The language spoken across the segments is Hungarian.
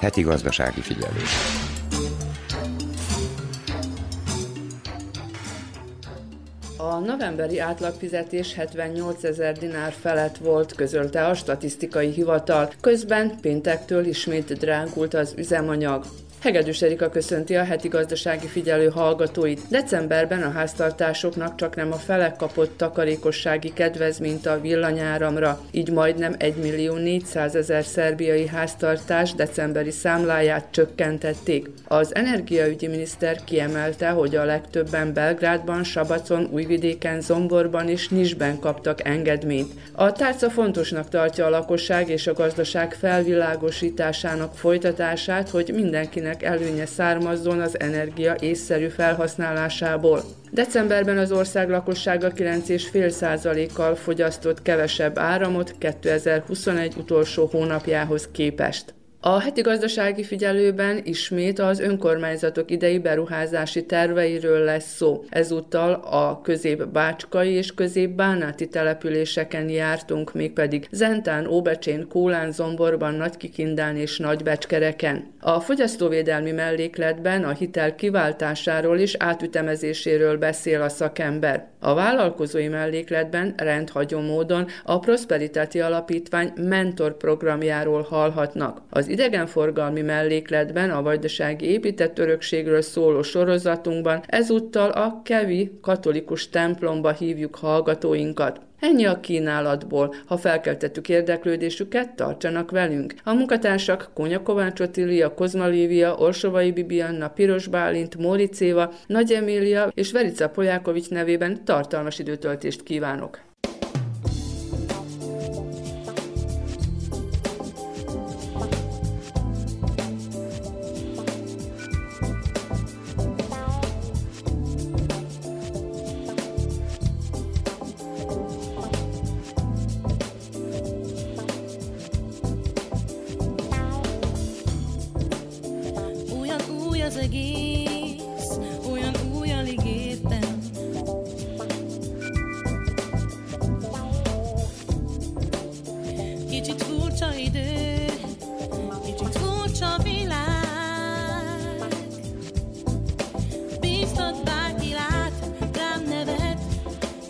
Heti gazdasági figyelés. A novemberi átlagfizetés 78 ezer dinár felett volt, közölte a statisztikai hivatal. Közben péntektől ismét drágult az üzemanyag. Hegedűs Erika köszönti a heti gazdasági figyelő hallgatóit. Decemberben a háztartásoknak csak nem a felek kapott takarékossági kedvezményt a villanyáramra, így majdnem 1 millió 400 ezer szerbiai háztartás decemberi számláját csökkentették. Az energiaügyi miniszter kiemelte, hogy a legtöbben Belgrádban, Sabacon, Újvidéken, Zomborban és Nisben kaptak engedményt. A tárca fontosnak tartja a lakosság és a gazdaság felvilágosításának folytatását, hogy mindenkinek mindenkinek előnye származzon az energia észszerű felhasználásából. Decemberben az ország lakossága 9,5%-kal fogyasztott kevesebb áramot 2021 utolsó hónapjához képest. A heti gazdasági figyelőben ismét az önkormányzatok idei beruházási terveiről lesz szó. Ezúttal a közép-bácskai és közép-bánáti településeken jártunk, mégpedig Zentán, Óbecsén, Kólán, Zomborban, Nagykikindán és Nagybecskereken. A fogyasztóvédelmi mellékletben a hitel kiváltásáról és átütemezéséről beszél a szakember. A vállalkozói mellékletben rendhagyó módon a Prosperitáti Alapítvány mentor programjáról hallhatnak. Az idegenforgalmi mellékletben a vajdasági épített örökségről szóló sorozatunkban ezúttal a Kevi katolikus templomba hívjuk hallgatóinkat. Ennyi a kínálatból. Ha felkeltettük érdeklődésüket, tartsanak velünk. A munkatársak Kónya Kovács Otília, Kozma Lívia, Orsovai Bibianna, Piros Bálint, Móricéva, Nagy Emília és Verica Polyákovics nevében tartalmas időtöltést kívánok.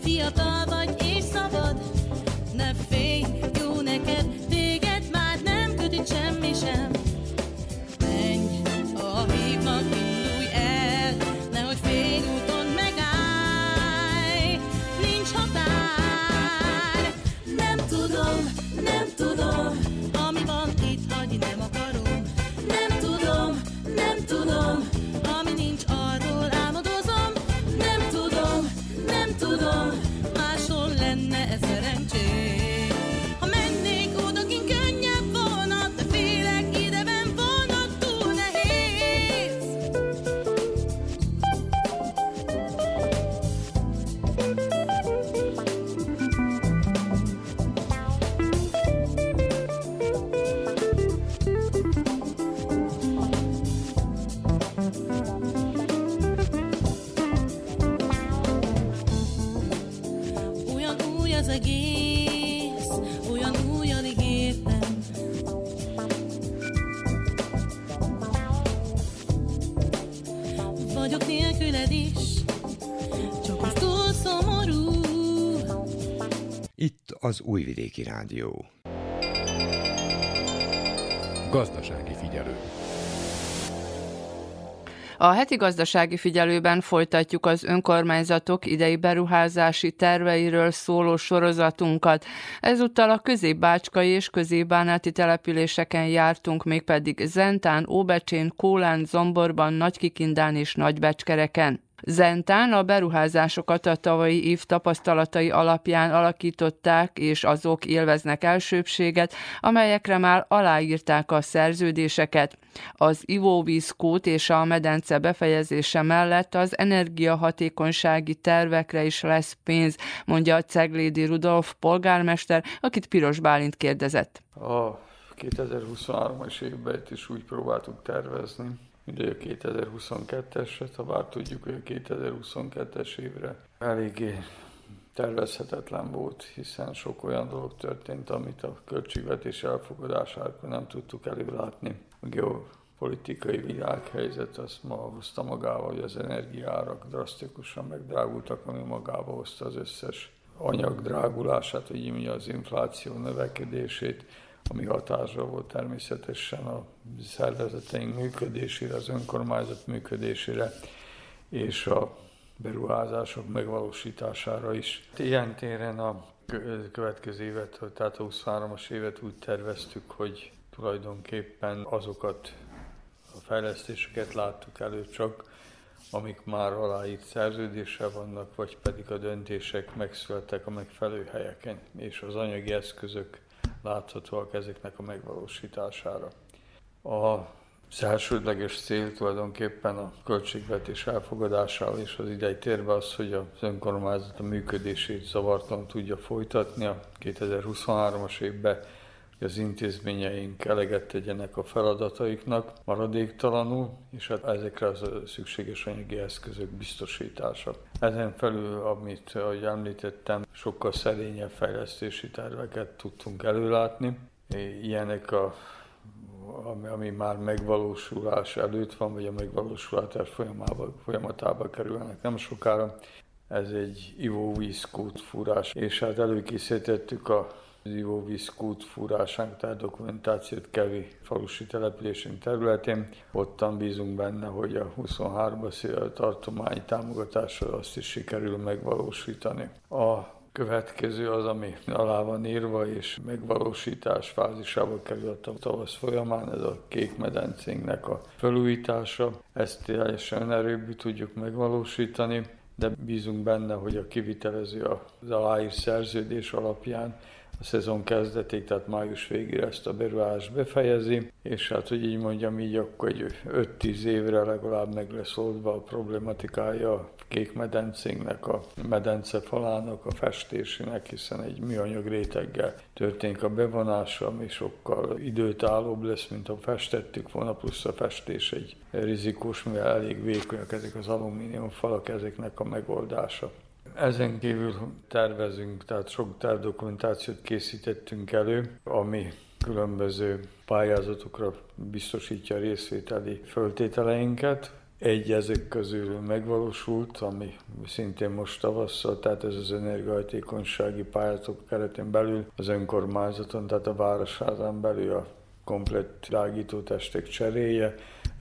fia vagy az Újvidéki Rádió. Gazdasági figyelő. A heti gazdasági figyelőben folytatjuk az önkormányzatok idei beruházási terveiről szóló sorozatunkat. Ezúttal a középbácskai és középbánáti településeken jártunk, mégpedig Zentán, Óbecsén, Kólán, Zomborban, Nagykikindán és Nagybecskereken. Zentán a beruházásokat a tavalyi év tapasztalatai alapján alakították, és azok élveznek elsőbséget, amelyekre már aláírták a szerződéseket. Az ivóvízkút és a medence befejezése mellett az energiahatékonysági tervekre is lesz pénz, mondja a Ceglédi Rudolf polgármester, akit Piros Bálint kérdezett. A 2023-as évben is úgy próbáltuk tervezni, Ugye a 2022-eset, ha bár tudjuk, hogy a 2022-es évre eléggé tervezhetetlen volt, hiszen sok olyan dolog történt, amit a költségvetés elfogadására nem tudtuk előlátni. A geopolitikai világhelyzet azt ma hozta magával, hogy az energiárak drasztikusan megdrágultak, ami magába hozta az összes anyag drágulását, vagy az infláció növekedését, ami hatásra volt természetesen a szervezeteink működésére, az önkormányzat működésére, és a beruházások megvalósítására is. Ilyen téren a következő évet, tehát a 23-as évet úgy terveztük, hogy tulajdonképpen azokat a fejlesztéseket láttuk elő csak, amik már aláírt szerződése vannak, vagy pedig a döntések megszülettek a megfelelő helyeken, és az anyagi eszközök láthatóak ezeknek a megvalósítására. A az elsődleges cél tulajdonképpen a költségvetés elfogadásával és az idei térbe az, hogy az önkormányzat a működését zavartan tudja folytatni a 2023-as évben, hogy az intézményeink eleget tegyenek a feladataiknak maradéktalanul, és hát ezekre az szükséges anyagi eszközök biztosítása. Ezen felül, amit, ahogy említettem, sokkal szerényebb fejlesztési terveket tudtunk előlátni. Ilyenek a ami, ami már megvalósulás előtt van, vagy a megvalósulás folyamába, folyamatába kerülnek nem sokára. Ez egy ivóvízkút fúrás, és hát előkészítettük a ivóvízkút fúrásánk, tehát dokumentációt Kevi falusi településünk területén. Ottan bízunk benne, hogy a 23-as tartomány támogatással azt is sikerül megvalósítani. A következő az, ami alá van írva, és megvalósítás fázisába került a tavasz folyamán, ez a kék medencénknek a felújítása. Ezt teljesen erőbbé tudjuk megvalósítani, de bízunk benne, hogy a kivitelező az aláír szerződés alapján a szezon kezdetig, tehát május végére ezt a beruházást befejezi, és hát, hogy így mondjam, így akkor egy 5-10 évre legalább meg lesz oldva a problematikája a kék medencénknek, a medence falának, a festésének, hiszen egy műanyag réteggel történik a bevonása, ami sokkal időtállóbb lesz, mint ha festettük volna, plusz a festés egy rizikós, mivel elég vékonyak ezek az alumínium falak, ezeknek a megoldása. Ezen kívül tervezünk, tehát sok tervdokumentációt készítettünk elő, ami különböző pályázatokra biztosítja részvételi föltételeinket. Egy ezek közül megvalósult, ami szintén most tavasszal, tehát ez az energiahatékonysági pályázatok keretén belül az önkormányzaton, tehát a városházán belül a komplett testek cseréje,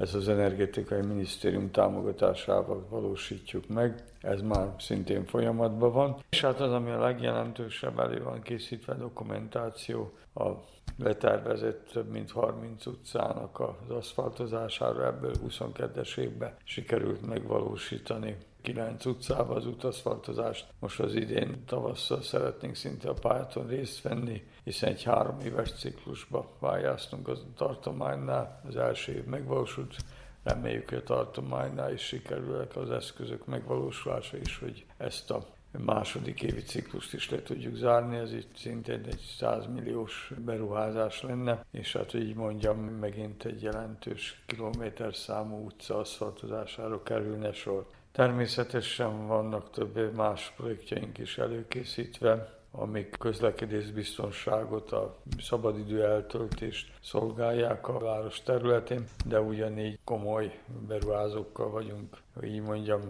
ez az energetikai minisztérium támogatásával valósítjuk meg, ez már szintén folyamatban van. És hát az, ami a legjelentősebb, elő van készítve dokumentáció, a letervezett több mint 30 utcának az aszfaltozására, ebből 22-es évben sikerült megvalósítani 9 utcával az utaszfaltozást. Most az idén tavasszal szeretnénk szinte a pályáton részt venni, hiszen egy három éves ciklusba pályáztunk az tartománynál. Az első év megvalósult, reméljük, hogy a tartománynál is sikerülnek az eszközök megvalósulása is, hogy ezt a második évi ciklust is le tudjuk zárni, ez itt szintén egy 100 milliós beruházás lenne, és hát így mondjam, megint egy jelentős kilométer számú utca aszfaltozására kerülne sor. Természetesen vannak több más projektjeink is előkészítve, amik közlekedésbiztonságot, a szabadidő eltöltést szolgálják a város területén, de ugyanígy komoly beruházókkal vagyunk, így mondjam,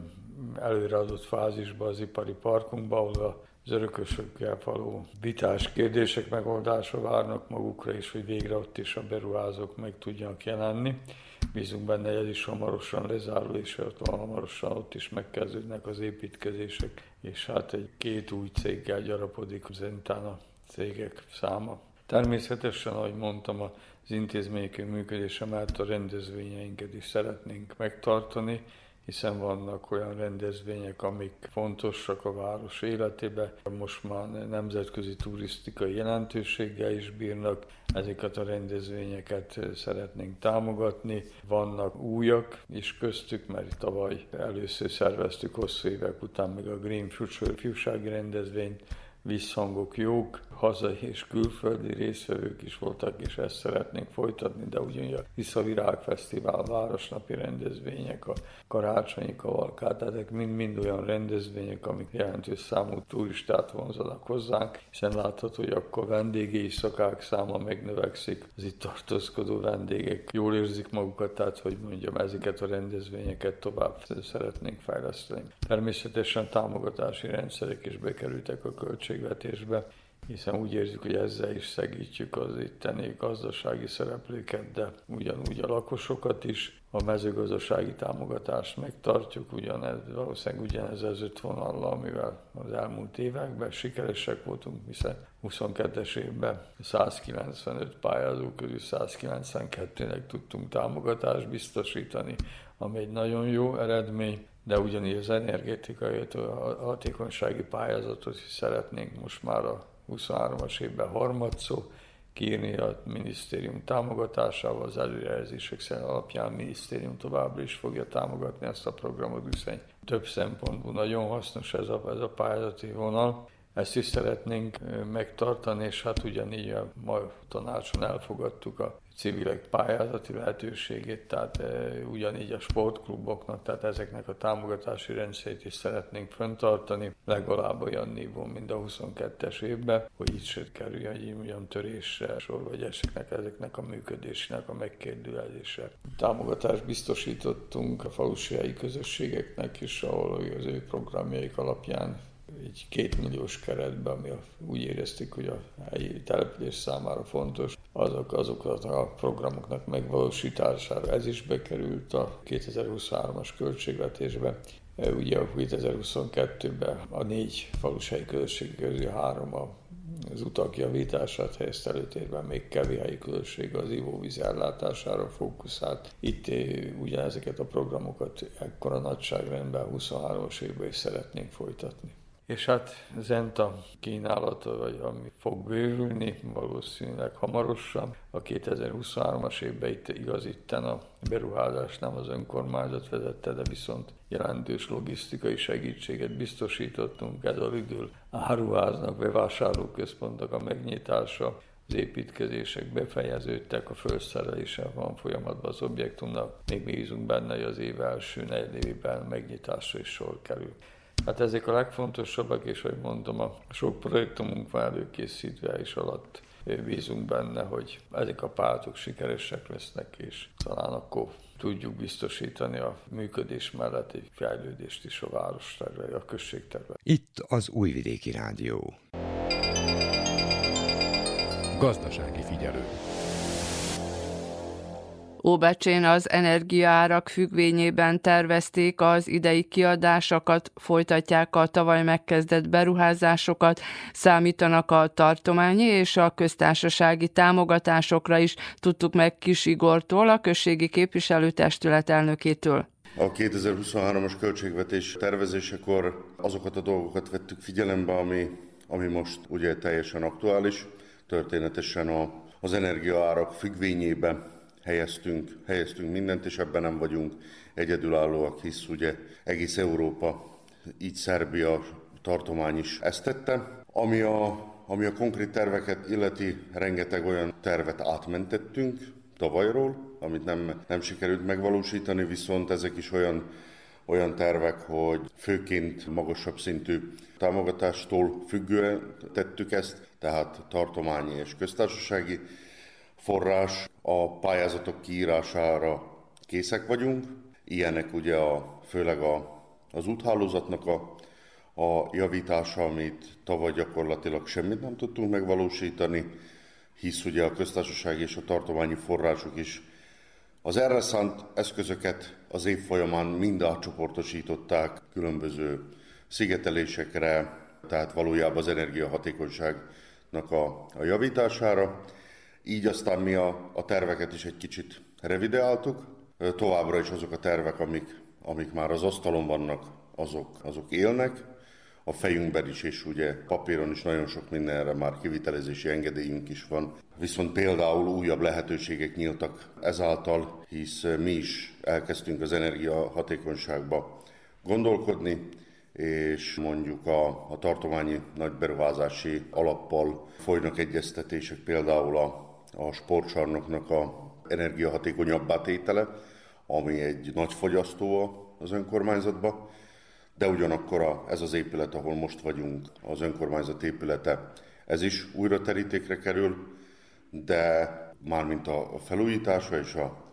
előreadott fázisban az ipari parkunkban, ahol az örökösökkel való vitás kérdések megoldása várnak magukra, és hogy végre ott is a beruházók meg tudjanak jelenni. Bízunk benne, hogy ez is hamarosan lezárul, és hamarosan ott is megkezdődnek az építkezések, és hát egy két új céggel gyarapodik az a cégek száma. Természetesen, ahogy mondtam, az intézmények működése mellett a rendezvényeinket is szeretnénk megtartani, hiszen vannak olyan rendezvények, amik fontosak a város életébe. Most már nemzetközi turisztikai jelentőséggel is bírnak, ezeket a rendezvényeket szeretnénk támogatni. Vannak újak is köztük, mert tavaly először szerveztük hosszú évek után meg a Green Future ifjúsági rendezvényt, visszhangok jók, hazai és külföldi részvevők is voltak, és ezt szeretnénk folytatni, de ugyanúgy a Visszavirág Fesztivál, városnapi rendezvények, a karácsonyi kavalkát, ezek mind-mind olyan rendezvények, amik jelentős számú turistát vonzanak hozzánk, hiszen látható, hogy akkor vendégi szakák száma megnövekszik, az itt tartózkodó vendégek jól érzik magukat, tehát hogy mondjam, ezeket a rendezvényeket tovább szeretnénk fejleszteni. Természetesen támogatási rendszerek is bekerültek a költségvetésbe, hiszen úgy érzük, hogy ezzel is segítjük az itteni gazdasági szereplőket, de ugyanúgy a lakosokat is. A mezőgazdasági támogatást megtartjuk, ugyanez, valószínűleg ugyanez az öt vonallal, amivel az elmúlt években sikeresek voltunk, hiszen 22-es évben 195 pályázó közül 192-nek tudtunk támogatást biztosítani, ami egy nagyon jó eredmény, de ugyanígy az energetikai, a hatékonysági pályázatot is szeretnénk most már a 23-as évben harmadszor kiírni a minisztérium támogatásával, az előrejelzések alapján a minisztérium továbbra is fogja támogatni ezt a programot, hiszen több szempontból nagyon hasznos ez a, ez a pályázati vonal. Ezt is szeretnénk megtartani, és hát ugyanígy a mai tanácson elfogadtuk a civilek pályázati lehetőségét, tehát ugyanígy a sportkluboknak, tehát ezeknek a támogatási rendszerét is szeretnénk fenntartani, legalább olyan nívó, mint a 22-es évben, hogy itt se kerüljön olyan törésre sor, vagy eseknek, ezeknek a működésének a megkérdőjelésre. Támogatást biztosítottunk a falusi közösségeknek is, ahol az ő programjaik alapján egy két milliós keretben, ami úgy érezték, hogy a helyi település számára fontos, azok, azokat a programoknak megvalósítására ez is bekerült a 2023-as költségvetésbe. E, ugye a 2022-ben a négy falusági közösség közül három a az utak javítását helyezte előtérben, még kevés helyi közösség az ivóvíz ellátására fókuszált. Itt e, ugye ezeket a programokat ekkora nagyságrendben 23-as évben is szeretnénk folytatni. És hát Zenta kínálata, vagy ami fog bővülni, valószínűleg hamarosan. A 2023-as évben itt igaz itten a beruházás nem az önkormányzat vezette, de viszont jelentős logisztikai segítséget biztosítottunk. Ez a Lidl áruháznak, bevásárlóközpontnak a megnyitása, az építkezések befejeződtek, a felszerelése van folyamatban az objektumnak. Még bízunk benne, hogy az év első negyedévében megnyitásra is sor kerül. Hát ezek a legfontosabbak, és hogy mondom, a sok projektumunk van előkészítve és alatt bízunk benne, hogy ezek a pártok sikeresek lesznek, és talán akkor tudjuk biztosítani a működés mellett egy fejlődést is a város terve, a község terve. Itt az Újvidéki Rádió. Gazdasági figyelő. Óbecsén az energiaárak függvényében tervezték az idei kiadásokat, folytatják a tavaly megkezdett beruházásokat, számítanak a tartományi és a köztársasági támogatásokra is, tudtuk meg Kis Igortól, a községi képviselőtestület elnökétől. A 2023-as költségvetés tervezésekor azokat a dolgokat vettük figyelembe, ami, ami most ugye teljesen aktuális, történetesen a, az energiaárak függvényében helyeztünk, helyeztünk mindent, és ebben nem vagyunk egyedülállóak, hisz ugye egész Európa, így Szerbia tartomány is ezt tette. Ami a, ami a konkrét terveket illeti, rengeteg olyan tervet átmentettünk tavalyról, amit nem, nem sikerült megvalósítani, viszont ezek is olyan olyan tervek, hogy főként magasabb szintű támogatástól függően tettük ezt, tehát tartományi és köztársasági forrás, a pályázatok kiírására készek vagyunk. Ilyenek ugye a, főleg a, az úthálózatnak a, a javítása, amit tavaly gyakorlatilag semmit nem tudtunk megvalósítani, hisz ugye a köztársaság és a tartományi források is az erre szánt eszközöket az év folyamán mind átcsoportosították különböző szigetelésekre, tehát valójában az energiahatékonyságnak a, a javítására. Így aztán mi a, a terveket is egy kicsit revideáltuk. Továbbra is azok a tervek, amik, amik már az asztalon vannak, azok, azok élnek. A fejünkben is, és ugye papíron is nagyon sok mindenre már kivitelezési engedélyünk is van. Viszont például újabb lehetőségek nyíltak ezáltal, hisz mi is elkezdtünk az energiahatékonyságba gondolkodni, és mondjuk a, a tartományi nagyberuházási alappal folynak egyeztetések például a, a sportcsarnoknak a energiahatékonyabbá tétele, ami egy nagy fogyasztó az önkormányzatban, de ugyanakkor a, ez az épület, ahol most vagyunk, az önkormányzat épülete, ez is újra terítékre kerül, de mármint a felújítása és a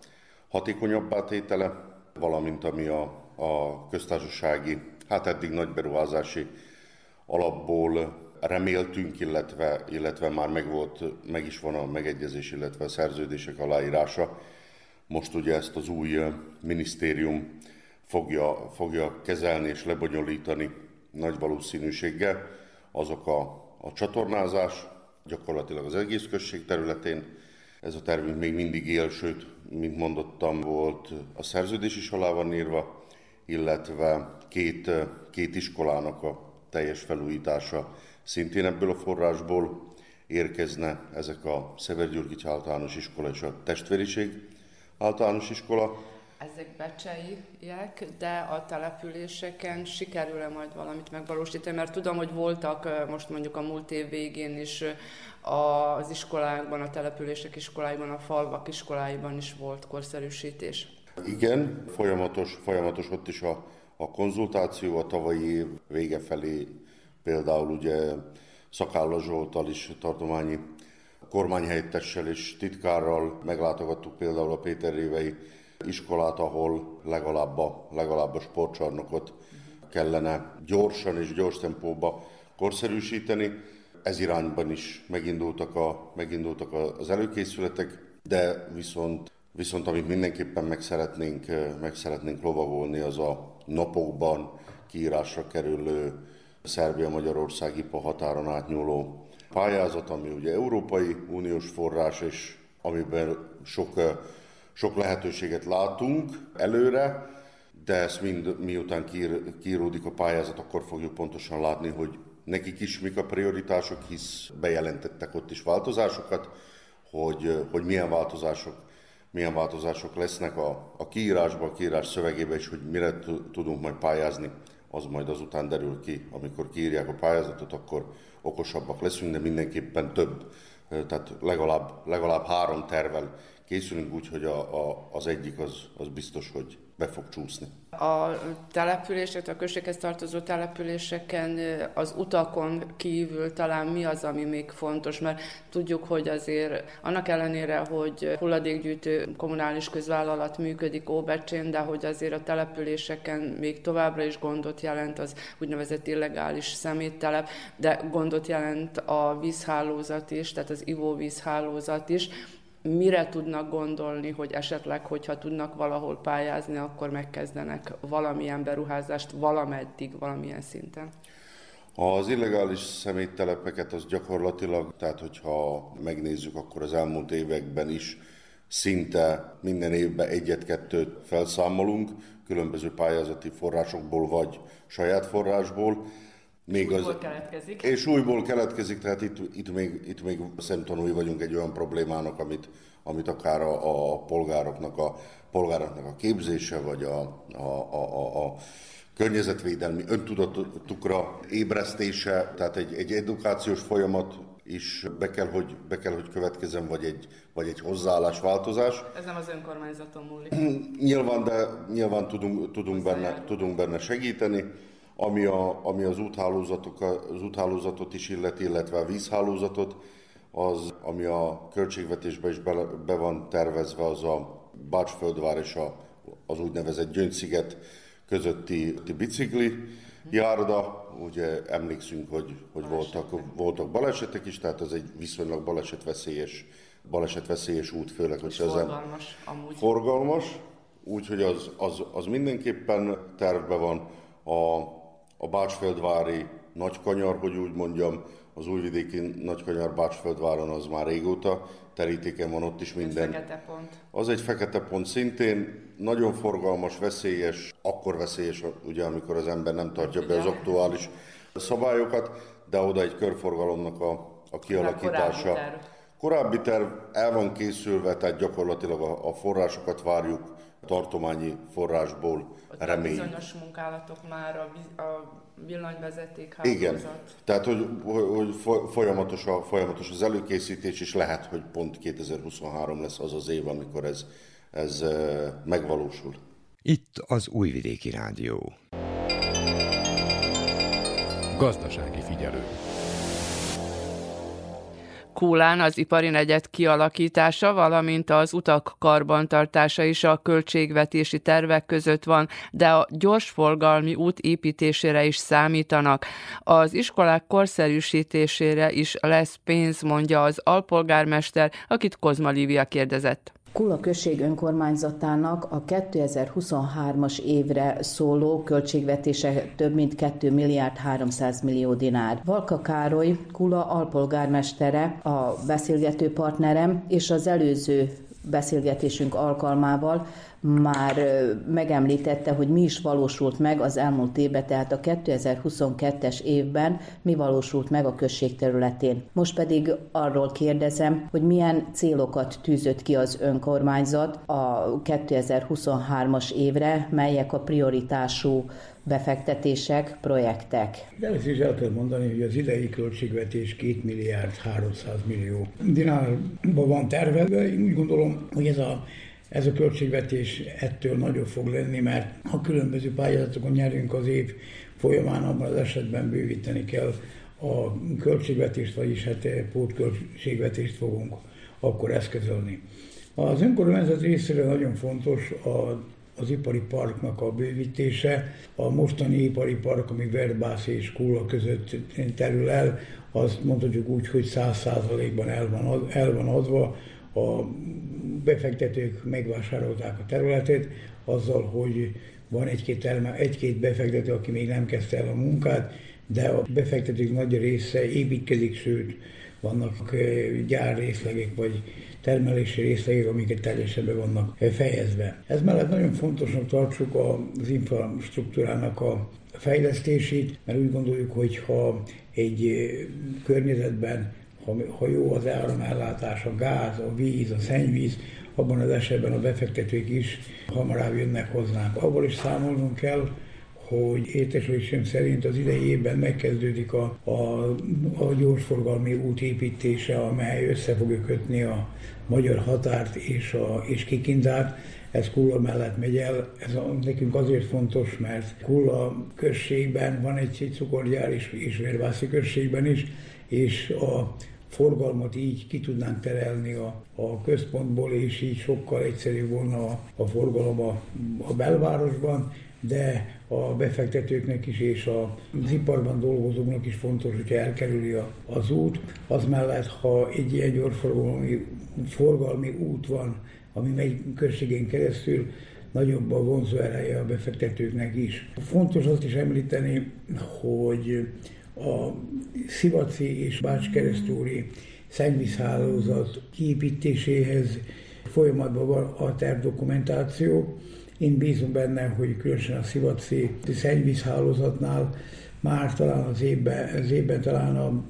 hatékonyabbá tétele, valamint ami a, a köztársasági, hát eddig nagy beruházási alapból reméltünk, illetve, illetve már meg, volt, meg is van a megegyezés, illetve a szerződések aláírása. Most ugye ezt az új minisztérium fogja, fogja kezelni és lebonyolítani nagy valószínűséggel. Azok a, a csatornázás, gyakorlatilag az egész község területén. Ez a tervünk még mindig él, sőt, mint mondottam, volt a szerződés is alá van írva, illetve két, két iskolának a teljes felújítása szintén ebből a forrásból érkezne, ezek a Szevergyörgyi általános iskola és a testvériség általános iskola. Ezek becseiek, de a településeken sikerül-e majd valamit megvalósítani? Mert tudom, hogy voltak most mondjuk a múlt év végén is az iskolákban, a települések iskoláiban, a falvak iskoláiban is volt korszerűsítés. Igen, folyamatos, folyamatos ott is a, a konzultáció a tavalyi év vége felé például ugye Szakálla Zsoltal is tartományi kormányhelyettessel és titkárral meglátogattuk például a Péter Révei iskolát, ahol legalább a, legalább a sportcsarnokot kellene gyorsan és gyors tempóba korszerűsíteni. Ez irányban is megindultak, a, megindultak az előkészületek, de viszont, viszont amit mindenképpen meg szeretnénk, meg szeretnénk lovagolni, az a napokban kiírásra kerülő Szerbia-Magyarország IPA határon átnyúló pályázat, ami ugye Európai Uniós forrás, és amiben sok sok lehetőséget látunk előre, de ezt mind miután kiír, kiíródik a pályázat, akkor fogjuk pontosan látni, hogy nekik is mik a prioritások, hisz bejelentettek ott is változásokat, hogy, hogy milyen változások milyen változások lesznek a, a kiírásban, a kiírás szövegében, és hogy mire tudunk majd pályázni, az majd azután derül ki. Amikor kiírják a pályázatot, akkor okosabbak leszünk, de mindenképpen több, tehát legalább, legalább három tervel készülünk úgy, hogy a, a, az egyik az, az biztos, hogy be fog csúszni. A települések, a községhez tartozó településeken az utakon kívül talán mi az, ami még fontos, mert tudjuk, hogy azért annak ellenére, hogy hulladékgyűjtő kommunális közvállalat működik Óbecsén, de hogy azért a településeken még továbbra is gondot jelent az úgynevezett illegális szeméttelep, de gondot jelent a vízhálózat is, tehát az ivóvízhálózat is mire tudnak gondolni, hogy esetleg, hogyha tudnak valahol pályázni, akkor megkezdenek valamilyen beruházást valameddig, valamilyen szinten? Az illegális szeméttelepeket az gyakorlatilag, tehát hogyha megnézzük, akkor az elmúlt években is szinte minden évben egyet-kettőt felszámolunk, különböző pályázati forrásokból vagy saját forrásból. Még újból az, keletkezik. És újból keletkezik, tehát itt, itt, még, itt még szemtanúi vagyunk egy olyan problémának, amit, amit akár a, a polgároknak, a polgároknak a képzése, vagy a, a, a, a, a környezetvédelmi öntudatukra ébresztése, tehát egy, egy edukációs folyamat is be kell, hogy, be kell, hogy következzen, vagy egy, vagy egy hozzáállásváltozás. Ez nem az önkormányzaton múlik. Nyilván, de nyilván tudunk, tudunk, benne, tudunk benne segíteni ami, a, ami az, úthálózatok, az úthálózatot is illeti, illetve a vízhálózatot, az, ami a költségvetésbe is be, be van tervezve, az a Bácsföldvár és a, az úgynevezett Gyöngysziget közötti bicikli járda. Ugye emlékszünk, hogy, hogy voltak, voltak balesetek is, tehát ez egy viszonylag balesetveszélyes, balesetveszélyes út, főleg, hogy ezen forgalmas, amúgy. forgalmas. Úgyhogy az, az, az mindenképpen tervben van. A a Bácsföldvári nagykanyar, hogy úgy mondjam, az újvidéki nagykanyar Bácsföldváron az már régóta terítéken van ott is minden. Egy fekete pont. Az egy fekete pont szintén, nagyon forgalmas, veszélyes, akkor veszélyes, ugye, amikor az ember nem tartja be az aktuális szabályokat, de oda egy körforgalomnak a, a kialakítása. korábbi terv el van készülve, tehát gyakorlatilag a, a forrásokat várjuk tartományi forrásból remény. Bizonyos munkálatok már a, a villanyvezeték hálózat. Igen, tehát hogy, hogy folyamatos, a, folyamatos az előkészítés, és lehet, hogy pont 2023 lesz az az év, amikor ez, ez megvalósul. Itt az Újvidéki Rádió. Gazdasági figyelő. Kólán az ipari negyed kialakítása, valamint az utak karbantartása is a költségvetési tervek között van, de a gyorsforgalmi út építésére is számítanak. Az iskolák korszerűsítésére is lesz pénz, mondja az alpolgármester, akit Kozma Lívia kérdezett. Kula község önkormányzatának a 2023-as évre szóló költségvetése több mint 2 milliárd 300 millió dinár. Valka Károly, Kula alpolgármestere, a beszélgető partnerem, és az előző beszélgetésünk alkalmával már megemlítette, hogy mi is valósult meg az elmúlt évben, tehát a 2022-es évben mi valósult meg a község területén. Most pedig arról kérdezem, hogy milyen célokat tűzött ki az önkormányzat a 2023-as évre, melyek a prioritású befektetések, projektek. Ezt is el kell mondani, hogy az idei költségvetés 2 milliárd 300 millió dinárban van tervezve. Én úgy gondolom, hogy ez a ez a költségvetés ettől nagyobb fog lenni, mert ha különböző pályázatokon nyerünk az év folyamán, abban az esetben bővíteni kell a költségvetést, vagyis hát pótköltségvetést fogunk akkor eszközölni. Az önkormányzat részéről nagyon fontos a az ipari parknak a bővítése. A mostani ipari park, ami Verbász és Kula között terül el, azt mondhatjuk úgy, hogy száz százalékban el van, el van adva. A befektetők megvásárolták a területet, azzal, hogy van egy-két, elme, egy-két befektető, aki még nem kezdte el a munkát, de a befektetők nagy része építkezik, sőt, vannak gyárrészlegek, vagy termelési részlegek, amiket teljesen be vannak fejezve. Ez mellett nagyon fontosnak tartsuk az infrastruktúrának a fejlesztését, mert úgy gondoljuk, hogy ha egy környezetben ha, jó az áramellátás, a gáz, a víz, a szennyvíz, abban az esetben a befektetők is hamarabb jönnek hozzánk. Abból is számolnunk kell, hogy értesülésem szerint az idei évben megkezdődik a, a, a gyorsforgalmi út építése, amely össze fogja kötni a magyar határt és, a, és Kikindárt. Ez Kulla mellett megy el. Ez a, nekünk azért fontos, mert Kulla községben van egy, egy cukorgyár, és, és Vérvászi községben is, és a forgalmat így ki tudnánk terelni a, a központból, és így sokkal egyszerűbb volna a, a forgalom a, a belvárosban, de a befektetőknek is és az iparban dolgozóknak is fontos, hogyha elkerüli a, az út. Az mellett, ha egy ilyen gyorsforgalmi forgalmi út van, ami megy községén keresztül, nagyobb a vonzó ereje a befektetőknek is. Fontos azt is említeni, hogy a Szivaci és Bács keresztúri szennyvízhálózat kiépítéséhez folyamatban van a tervdokumentáció. Én bízom benne, hogy különösen a Szivaci szennyvízhálózatnál már talán az évben, az évben talán a,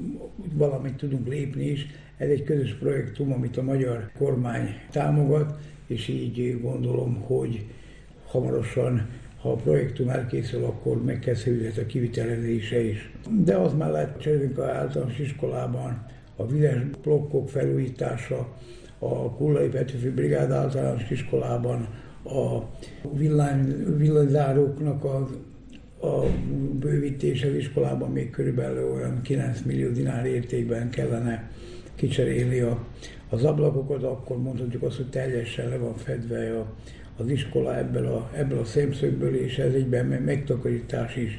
valamit tudunk lépni is. Ez egy közös projektum, amit a magyar kormány támogat, és így gondolom, hogy hamarosan ha a projektum elkészül, akkor megkezdődhet a kivitelezése is. De az mellett a általános iskolában a vizes blokkok felújítása, a Kullai Petőfi Brigád általános iskolában a villany, villanyzáróknak a, a bővítése az iskolában még körülbelül olyan 9 millió dinár értékben kellene kicserélni a, az ablakokat, akkor mondhatjuk azt, hogy teljesen le van fedve a, az iskola ebből a, ebből a szemszögből, és ez egyben megtakarítás is.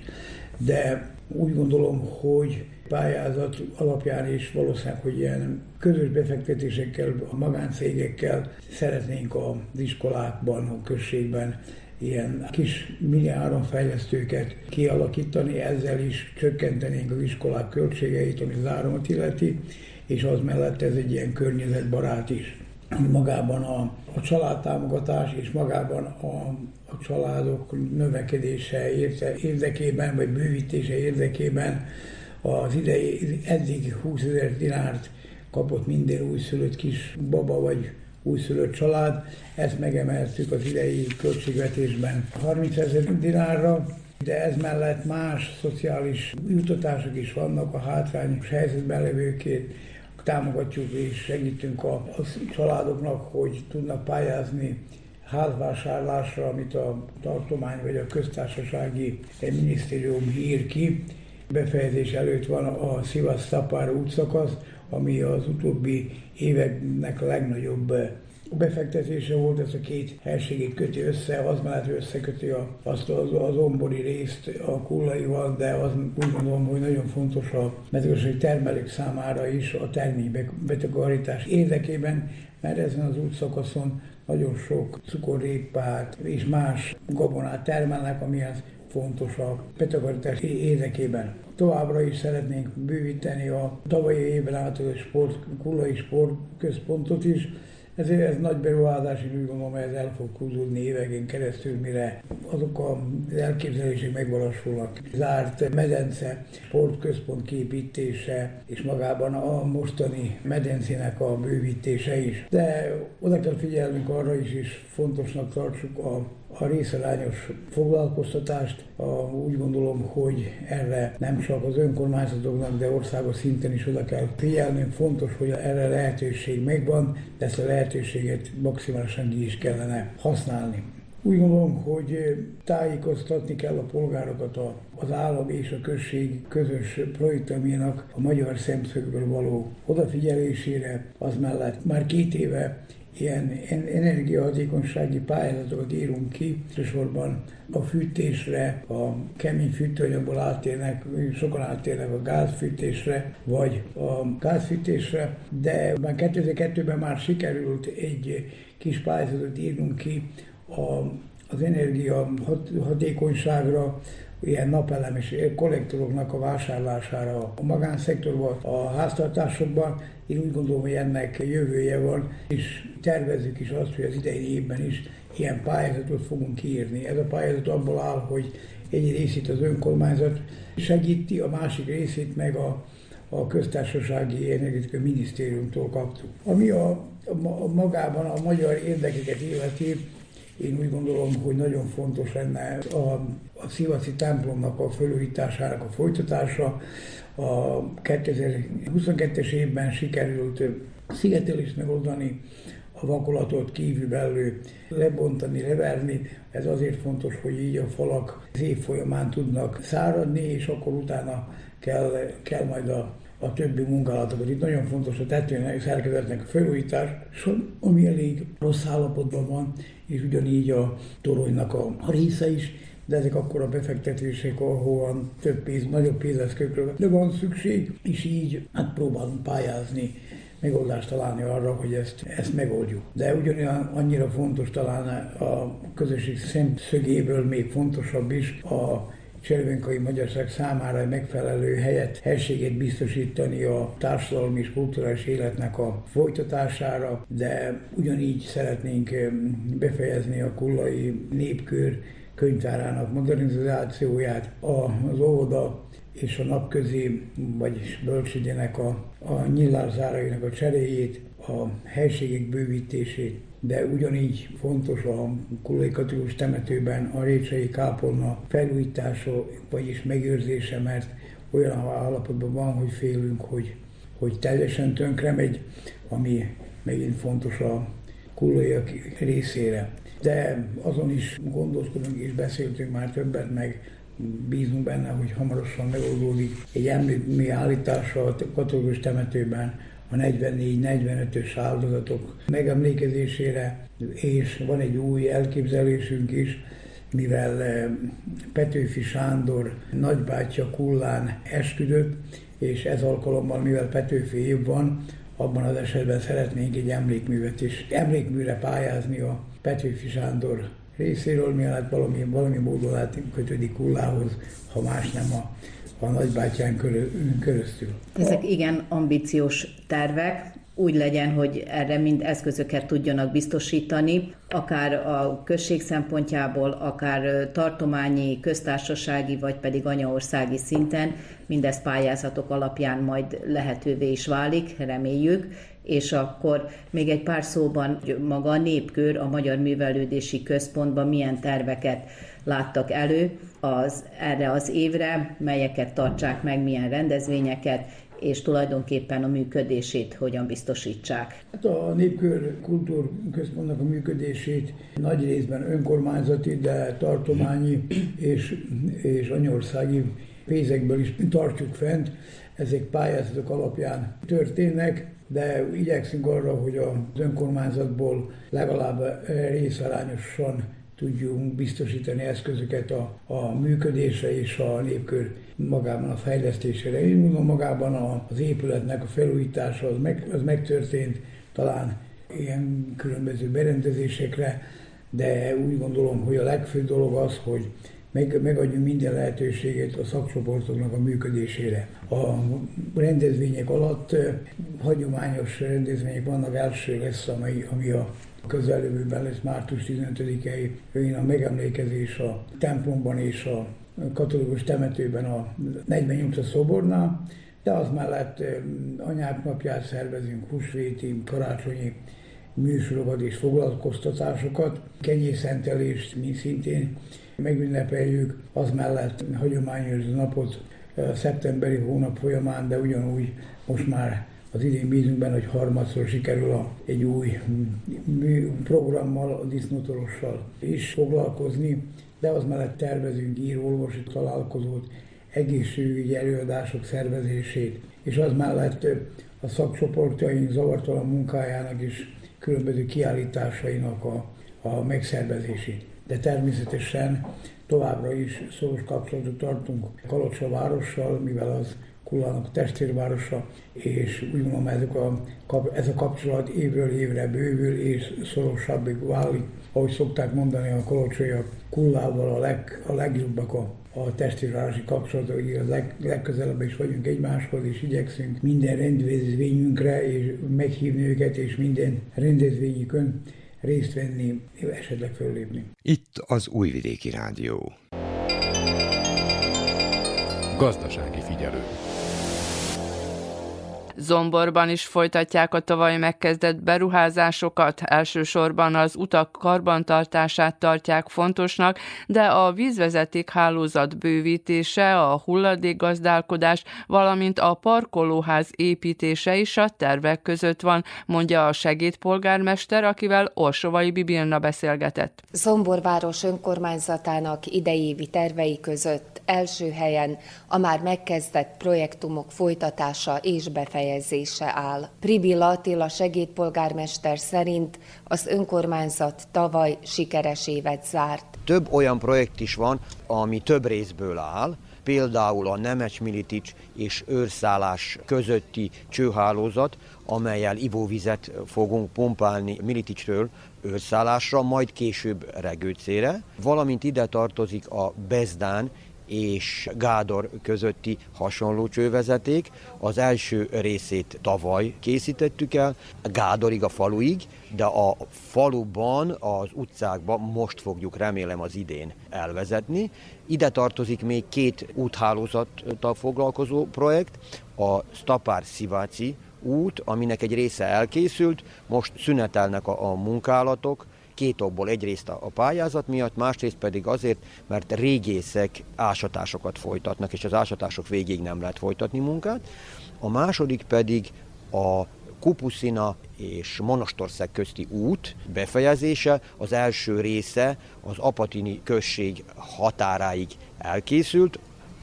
De úgy gondolom, hogy pályázat alapján is valószínűleg, hogy ilyen közös befektetésekkel, a magáncégekkel szeretnénk az iskolákban, a községben ilyen kis mini áramfejlesztőket kialakítani, ezzel is csökkentenénk az iskolák költségeit, ami az áramot illeti, és az mellett ez egy ilyen környezetbarát is magában a, a családtámogatás és magában a, a családok növekedése érdekében, vagy bővítése érdekében az idei, eddig 20 ezer dinárt kapott minden újszülött kis baba vagy újszülött család. Ezt megemeltük az idei költségvetésben 30 ezer dinárra, de ez mellett más szociális jutatások is vannak a hátrányos helyzetben levőkét. Támogatjuk és segítünk a, a családoknak, hogy tudnak pályázni házvásárlásra, amit a tartomány vagy a köztársasági minisztérium hír ki. Befejezés előtt van a Szivasztapár útszakasz, ami az utóbbi éveknek a legnagyobb befektetése volt, ez a két helységét köti össze, az mellett összeköti a, azt az, az ombori részt a kullaival, de az úgy gondolom, hogy nagyon fontos a mezőgazdasági termelők számára is a termény betakarítás érdekében, mert ezen az útszakaszon nagyon sok cukorrépát és más gabonát termelnek, amihez fontos a betakarítás érdekében. Továbbra is szeretnénk bővíteni a tavalyi évben átadott sport, kullai sportközpontot is, ezért ez nagy beruházás, én úgy gondolom, ez el fog húzódni éveken keresztül, mire azok az elképzelések megvalósulnak. Zárt medence, sportközpont képítése, és magában a mostani medencének a bővítése is. De oda kell figyelnünk arra is, és fontosnak tartsuk a a részarányos foglalkoztatást. A, úgy gondolom, hogy erre nem csak az önkormányzatoknak, de országos szinten is oda kell figyelnünk. Fontos, hogy erre lehetőség megvan, de ezt a lehetőséget maximálisan ki is kellene használni. Úgy gondolom, hogy tájékoztatni kell a polgárokat az állam és a község közös projektjának a magyar szemszögből való odafigyelésére. Az mellett már két éve ilyen energiahatékonysági pályázatokat írunk ki, elsősorban a fűtésre, a kemény fűtőanyagból átérnek, sokan átérnek a gázfűtésre, vagy a gázfűtésre, de már 2002-ben már sikerült egy kis pályázatot írnunk ki a, az energia hatékonyságra, ilyen napelem és kollektoroknak a vásárlására a magánszektorban, a háztartásokban. Én úgy gondolom, hogy ennek jövője van, és tervezzük is azt, hogy az idei évben is ilyen pályázatot fogunk kiírni. Ez a pályázat abból áll, hogy egy részét az önkormányzat segíti, a másik részét meg a, a köztársasági energetikai minisztériumtól kaptuk. Ami a, a, magában a magyar érdekeket illeti, én úgy gondolom, hogy nagyon fontos lenne a, a Szivaci templomnak a fölújításának a folytatása. A 2022-es évben sikerült szigetelést megoldani, a vakolatot kívülbelül lebontani, leverni. Ez azért fontos, hogy így a falak az év folyamán tudnak száradni, és akkor utána kell, kell majd a a többi munkálatokat. Itt nagyon fontos a tetőnek, szerkezetnek a felújítás, ami elég rossz állapotban van, és ugyanígy a toronynak a, része is, de ezek akkor a befektetések, ahol több pénz, nagyobb pénzeszközökre de van szükség, és így hát próbálunk pályázni megoldást találni arra, hogy ezt, ezt megoldjuk. De ugyanolyan annyira fontos talán a közösség szemszögéből még fontosabb is a cservenkai magyarság számára megfelelő helyet, helységét biztosítani a társadalmi és kulturális életnek a folytatása, de ugyanígy szeretnénk befejezni a kullai népkör könyvtárának modernizációját, az óvoda és a napközi, vagyis bölcsődének a, a nyilárzárainak a cseréjét, a helységek bővítését, de ugyanígy fontos a Kulai Katolikus temetőben a Récsei kápolna felújítása, vagyis megőrzése, mert olyan állapotban van, hogy félünk, hogy, hogy teljesen tönkre megy, ami megint fontos a kulaiak részére. De azon is gondoskodunk és beszéltünk már többet, meg bízunk benne, hogy hamarosan megoldódik egy emlékmű állítása a katolikus temetőben, a 44-45-ös áldozatok megemlékezésére, és van egy új elképzelésünk is, mivel eh, Petőfi Sándor nagybátyja Kullán esküdött, és ez alkalommal, mivel Petőfi év van, abban az esetben szeretnénk egy emlékművet is, emlékműre pályázni a Petőfi Sándor részéről, mielőtt valami, valami módon lehet kötődik Kullához, ha más nem a a nagybátyán köröztül. Ezek igen ambíciós tervek, úgy legyen, hogy erre mind eszközöket tudjanak biztosítani, akár a község szempontjából, akár tartományi, köztársasági, vagy pedig anyaországi szinten, mindez pályázatok alapján majd lehetővé is válik, reméljük, és akkor még egy pár szóban maga a népkör a Magyar Művelődési Központban milyen terveket láttak elő az, erre az évre, melyeket tartsák meg, milyen rendezvényeket, és tulajdonképpen a működését hogyan biztosítsák. Hát a Népkör Kultúrközpontnak a működését nagy részben önkormányzati, de tartományi és, és anyországi pénzekből is tartjuk fent. Ezek pályázatok alapján történnek, de igyekszünk arra, hogy az önkormányzatból legalább részarányosan tudjunk biztosítani eszközöket a, a működésre és a népkör magában a fejlesztésére. Én mondom, magában az épületnek a felújítása az, meg, az megtörtént, talán ilyen különböző berendezésekre, de úgy gondolom, hogy a legfőbb dolog az, hogy meg, megadjunk minden lehetőséget a szakcsoportoknak a működésére. A rendezvények alatt hagyományos rendezvények vannak, első lesz, ami, ami a közelövőben lesz március 15-i, a megemlékezés a templomban és a katolikus temetőben a 48 szobornál, de az mellett anyák napját szervezünk, húsvéti, karácsonyi műsorokat és foglalkoztatásokat, kenyészentelést, mi szintén megünnepeljük, az mellett hagyományos napot szeptemberi hónap folyamán, de ugyanúgy most már az idén bízunk benne, hogy harmadszor sikerül a, egy új programmal, a disznótorossal is foglalkozni, de az mellett tervezünk író-olvosi találkozót, egészségügyi előadások szervezését, és az mellett a szakcsoportjaink zavartalan munkájának is különböző kiállításainak a, a megszervezését. De természetesen továbbra is szoros kapcsolatot tartunk Kalocsa várossal, mivel az Kullának testvérvárosa, és úgy mondom, ezek a, ez a kapcsolat évről évre bővül és szorosabbig válik. Ahogy szokták mondani a kolocsaiak, Kullával a, leg, a legjobbak a, a testvérvárosi kapcsolatok, a leg, legközelebb is vagyunk egymáshoz, és igyekszünk minden rendezvényünkre, és meghívni őket, és minden rendezvényükön részt venni, esetleg föllépni. Itt az Újvidéki Rádió. Gazdasági figyelő. Zomborban is folytatják a tavaly megkezdett beruházásokat, elsősorban az utak karbantartását tartják fontosnak, de a vízvezeték hálózat bővítése, a hulladékgazdálkodás, valamint a parkolóház építése is a tervek között van, mondja a segédpolgármester, akivel Orsovai Bibilna beszélgetett. Zomborváros önkormányzatának idejévi tervei között első helyen a már megkezdett projektumok folytatása és befejezése áll. Pribilla Attila segédpolgármester szerint az önkormányzat tavaly sikeres évet zárt. Több olyan projekt is van, ami több részből áll, például a Nemes Militics és őrszállás közötti csőhálózat, amelyel ivóvizet fogunk pumpálni Militicsről őrszállásra, majd később Regőcére, valamint ide tartozik a Bezdán és Gádor közötti hasonló csővezeték. Az első részét tavaly készítettük el, Gádorig a faluig, de a faluban, az utcákban most fogjuk remélem az idén elvezetni. Ide tartozik még két úthálózattal foglalkozó projekt, a Stapár-Sziváci út, aminek egy része elkészült, most szünetelnek a, a munkálatok, két okból. Egyrészt a pályázat miatt, másrészt pedig azért, mert régészek ásatásokat folytatnak, és az ásatások végig nem lehet folytatni munkát. A második pedig a Kupuszina és Monostorszeg közti út befejezése, az első része az Apatini község határáig elkészült,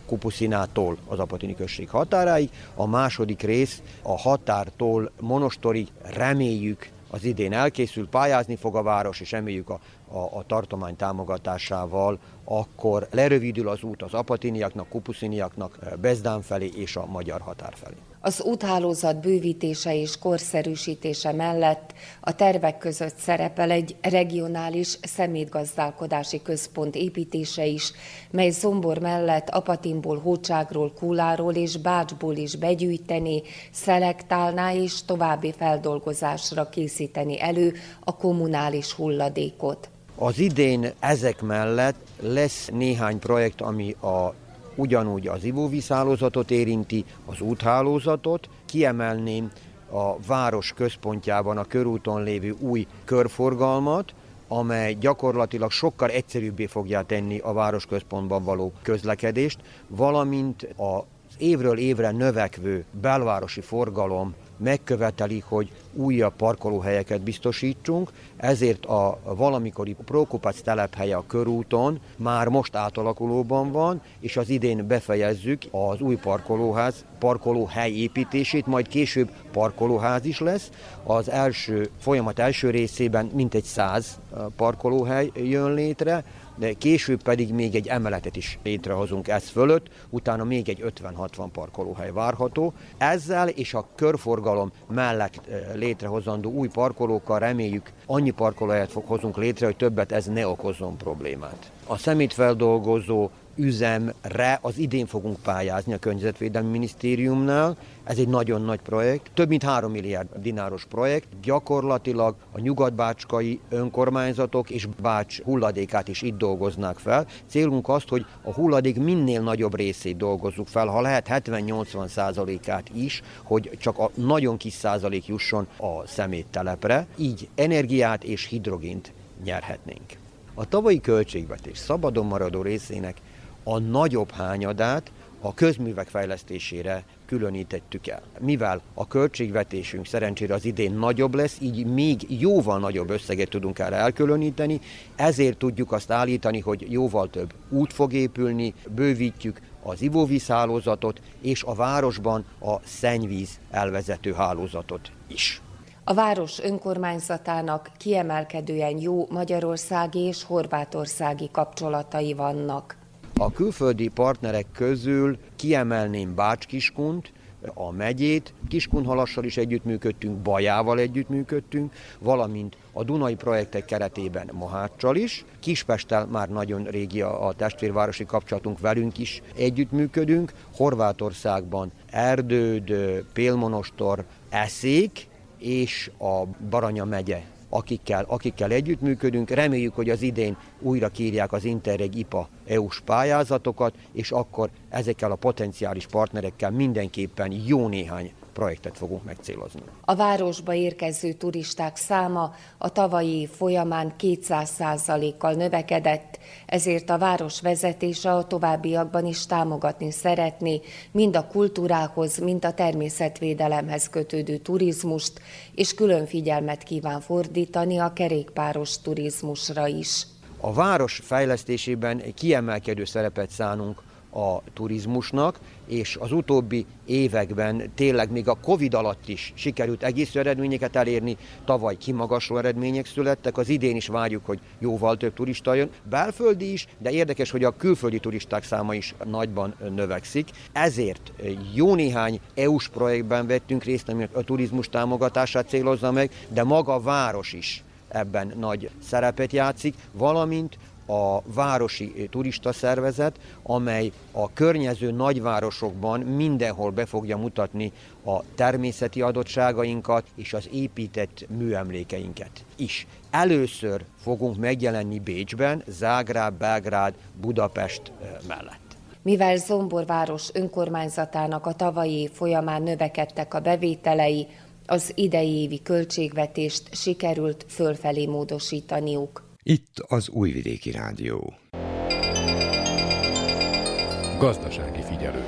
Kupuszinától az Apatini község határáig, a második rész a határtól Monostorig reméljük az idén elkészül, pályázni fog a város, és reméljük a, a, a tartomány támogatásával, akkor lerövidül az út az apatiniaknak, kupusziniaknak, Bezdán felé és a magyar határ felé. Az úthálózat bővítése és korszerűsítése mellett a tervek között szerepel egy regionális szemétgazdálkodási központ építése is, mely Zombor mellett Apatinból, Hócságról, Kúláról és Bácsból is begyűjteni, szelektálná és további feldolgozásra készíteni elő a kommunális hulladékot. Az idén ezek mellett lesz néhány projekt, ami a ugyanúgy az ivóvízhálózatot érinti, az úthálózatot, kiemelném a város központjában a körúton lévő új körforgalmat, amely gyakorlatilag sokkal egyszerűbbé fogja tenni a városközpontban való közlekedést, valamint az évről évre növekvő belvárosi forgalom megköveteli, hogy újabb parkolóhelyeket biztosítsunk, ezért a valamikori Prokupac telephelye a körúton már most átalakulóban van, és az idén befejezzük az új parkolóház, parkolóhely építését, majd később parkolóház is lesz. Az első folyamat első részében mintegy száz parkolóhely jön létre, de később pedig még egy emeletet is létrehozunk ez fölött, utána még egy 50-60 parkolóhely várható. Ezzel és a körforgalom mellett eh, létrehozandó új parkolókkal reméljük annyi parkolóhelyet fog hozunk létre, hogy többet ez ne okozzon problémát. A szemétfeldolgozó üzemre az idén fogunk pályázni a Környezetvédelmi Minisztériumnál. Ez egy nagyon nagy projekt, több mint 3 milliárd dináros projekt. Gyakorlatilag a nyugatbácskai önkormányzatok és Bács hulladékát is itt dolgoznák fel. Célunk az, hogy a hulladék minél nagyobb részét dolgozzuk fel, ha lehet 70-80 százalékát is, hogy csak a nagyon kis százalék jusson a szeméttelepre. Így energiát és hidrogént nyerhetnénk. A tavalyi költségvetés szabadon maradó részének a nagyobb hányadát a közművek fejlesztésére különítettük el. Mivel a költségvetésünk szerencsére az idén nagyobb lesz, így még jóval nagyobb összeget tudunk erre elkülöníteni, ezért tudjuk azt állítani, hogy jóval több út fog épülni, bővítjük az ivóvízhálózatot és a városban a szennyvíz elvezető hálózatot is. A város önkormányzatának kiemelkedően jó magyarországi és horvátországi kapcsolatai vannak. A külföldi partnerek közül kiemelném Bács-Kiskunt, a megyét, Kiskunhalassal is együttműködtünk, Bajával együttműködtünk, valamint a Dunai projektek keretében Moháccsal is. Kispesttel már nagyon régi a testvérvárosi kapcsolatunk, velünk is együttműködünk. Horvátországban Erdőd, Pélmonostor, Eszék és a Baranya megye akikkel, akikkel együttműködünk. Reméljük, hogy az idén újra kírják az Interreg IPA EU-s pályázatokat, és akkor ezekkel a potenciális partnerekkel mindenképpen jó néhány projektet fogunk megcélozni. A városba érkező turisták száma a tavalyi folyamán 200%-kal növekedett, ezért a város vezetése a továbbiakban is támogatni szeretné mind a kultúrához, mind a természetvédelemhez kötődő turizmust, és külön figyelmet kíván fordítani a kerékpáros turizmusra is. A város fejlesztésében kiemelkedő szerepet szánunk a turizmusnak, és az utóbbi években tényleg még a Covid alatt is sikerült egész eredményeket elérni, tavaly kimagasló eredmények születtek, az idén is várjuk, hogy jóval több turista jön, belföldi is, de érdekes, hogy a külföldi turisták száma is nagyban növekszik. Ezért jó néhány EU-s projektben vettünk részt, ami a turizmus támogatását célozza meg, de maga a város is ebben nagy szerepet játszik, valamint a városi turista szervezet, amely a környező nagyvárosokban mindenhol be fogja mutatni a természeti adottságainkat és az épített műemlékeinket is. Először fogunk megjelenni Bécsben, Zágráb, Belgrád, Budapest mellett. Mivel Zomborváros önkormányzatának a tavalyi folyamán növekedtek a bevételei, az idei évi költségvetést sikerült fölfelé módosítaniuk. Itt az Újvidéki Rádió. Gazdasági figyelő.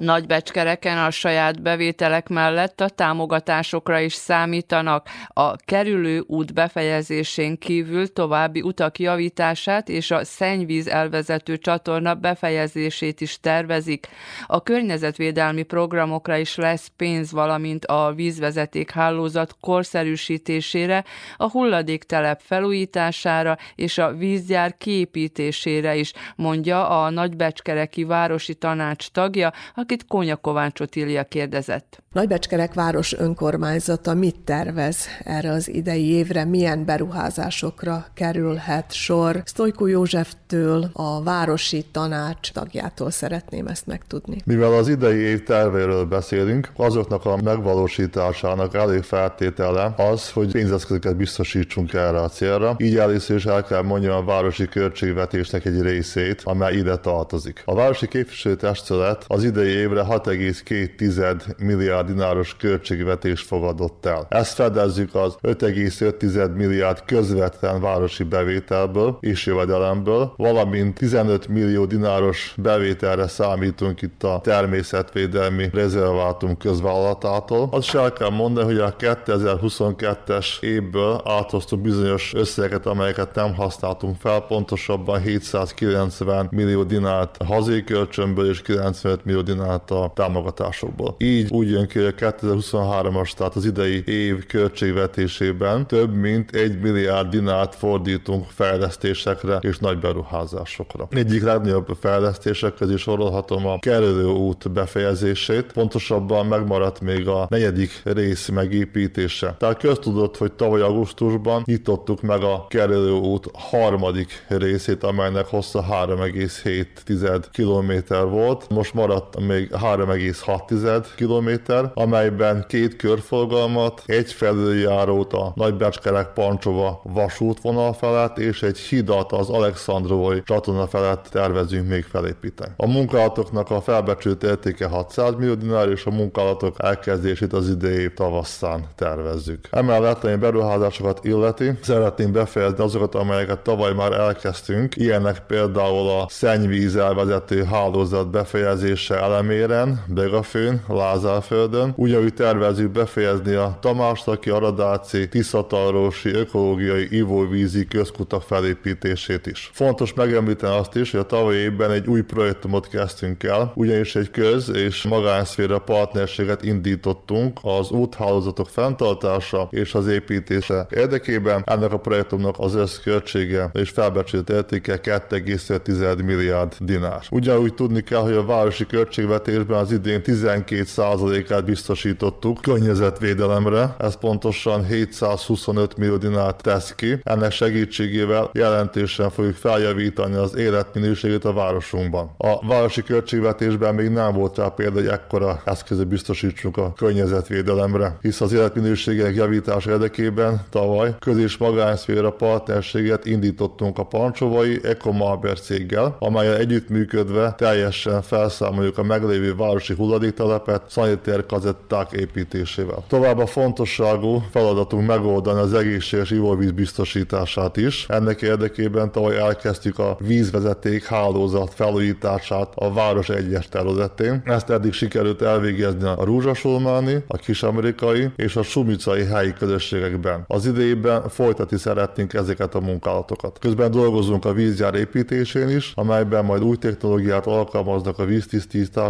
Nagybecskereken a saját bevételek mellett a támogatásokra is számítanak. A kerülő út befejezésén kívül további utak javítását és a szennyvíz elvezető csatorna befejezését is tervezik. A környezetvédelmi programokra is lesz pénz, valamint a vízvezeték hálózat korszerűsítésére, a hulladéktelep felújítására és a vízgyár kiépítésére is, mondja a Nagybecskereki Városi Tanács tagja, a akit Kónya Kovács Otília kérdezett. Nagybecskerek város önkormányzata mit tervez erre az idei évre, milyen beruházásokra kerülhet sor? Sztojkó Józseftől, a városi tanács tagjától szeretném ezt megtudni. Mivel az idei év tervéről beszélünk, azoknak a megvalósításának elég feltétele az, hogy pénzeszközöket biztosítsunk erre a célra. Így először is el kell mondjam a városi költségvetésnek egy részét, amely ide tartozik. A városi képviselőtestület az idei évre 6,2 milliárd dináros költségvetést fogadott el. Ezt fedezzük az 5,5 milliárd közvetlen városi bevételből és jövedelemből, valamint 15 millió dináros bevételre számítunk itt a természetvédelmi rezervátum közvállalatától. Azt is el kell mondani, hogy a 2022-es évből áthoztunk bizonyos összegeket, amelyeket nem használtunk fel, pontosabban 790 millió dinárt hazai kölcsönből és 95 millió dinárt a támogatásokból. Így úgy jön ki, hogy a 2023-as, tehát az idei év költségvetésében több mint 1 milliárd dinárt fordítunk fejlesztésekre és nagy beruházásokra. Egyik legnagyobb fejlesztések közé sorolhatom a kerülő út befejezését, pontosabban megmaradt még a negyedik rész megépítése. Tehát köztudott, hogy tavaly augusztusban nyitottuk meg a kerülő út harmadik részét, amelynek hossza 3,7 km volt. Most maradt még 3,6 km, amelyben két körforgalmat, egy felüljárót a Nagybecskerek Pancsova vasútvonal felett és egy hidat az Alexandrovai csatorna felett tervezünk még felépíteni. A munkálatoknak a felbecsült értéke 600 millió dinár, és a munkálatok elkezdését az idei tavasszán tervezzük. Emellett, ami beruházásokat illeti, szeretném befejezni azokat, amelyeket tavaly már elkezdtünk, ilyenek például a szennyvíz elvezető hálózat befejezése eleméren, Begafőn, Lázárföldön, ugyanúgy tervezünk befejezni a Tamástaki, Aradáci, Tiszatalrósi ökológiai ivóvízi közkutak felépítését is. Fontos megemlíteni azt is, hogy a tavalyi évben egy új projektumot kezdtünk el, ugyanis egy köz- és magánszféra partnerséget indítottunk az úthálózatok fenntartása és az építése érdekében. Ennek a projektumnak az összköltsége és felbecsült értéke 2,5 milliárd dinár. Ugyanúgy tudni kell, hogy a városi költségvetésben az idén 12%-át biztosítottuk környezetvédelemre, ez pontosan 725 millió dinárt tesz ki. Ennek segítségével jelentősen fogjuk feljavítani az életminőségét a városunkban. A városi költségvetésben még nem volt rá példa, hogy ekkora eszközö biztosítsunk a környezetvédelemre, hisz az életminőségek javítása érdekében tavaly köz- és magánszféra partnerséget indítottunk a Pancsovai Ecomarber céggel, amelyel együttműködve teljesen felszámoljuk a meglévő városi hulladéktelepet szanitár kazetták építésével. Továbbá fontosságú feladatunk megoldani az egészséges ivóvíz biztosítását is. Ennek érdekében tavaly elkezdtük a vízvezeték hálózat felújítását a város egyes területén. Ezt eddig sikerült elvégezni a Rúzsasulmáni, a Kisamerikai és a Sumicai helyi közösségekben. Az idejében folytatni szeretnénk ezeket a munkálatokat. Közben dolgozunk a vízjár építésén is, amelyben majd új technológiát alkalmaznak a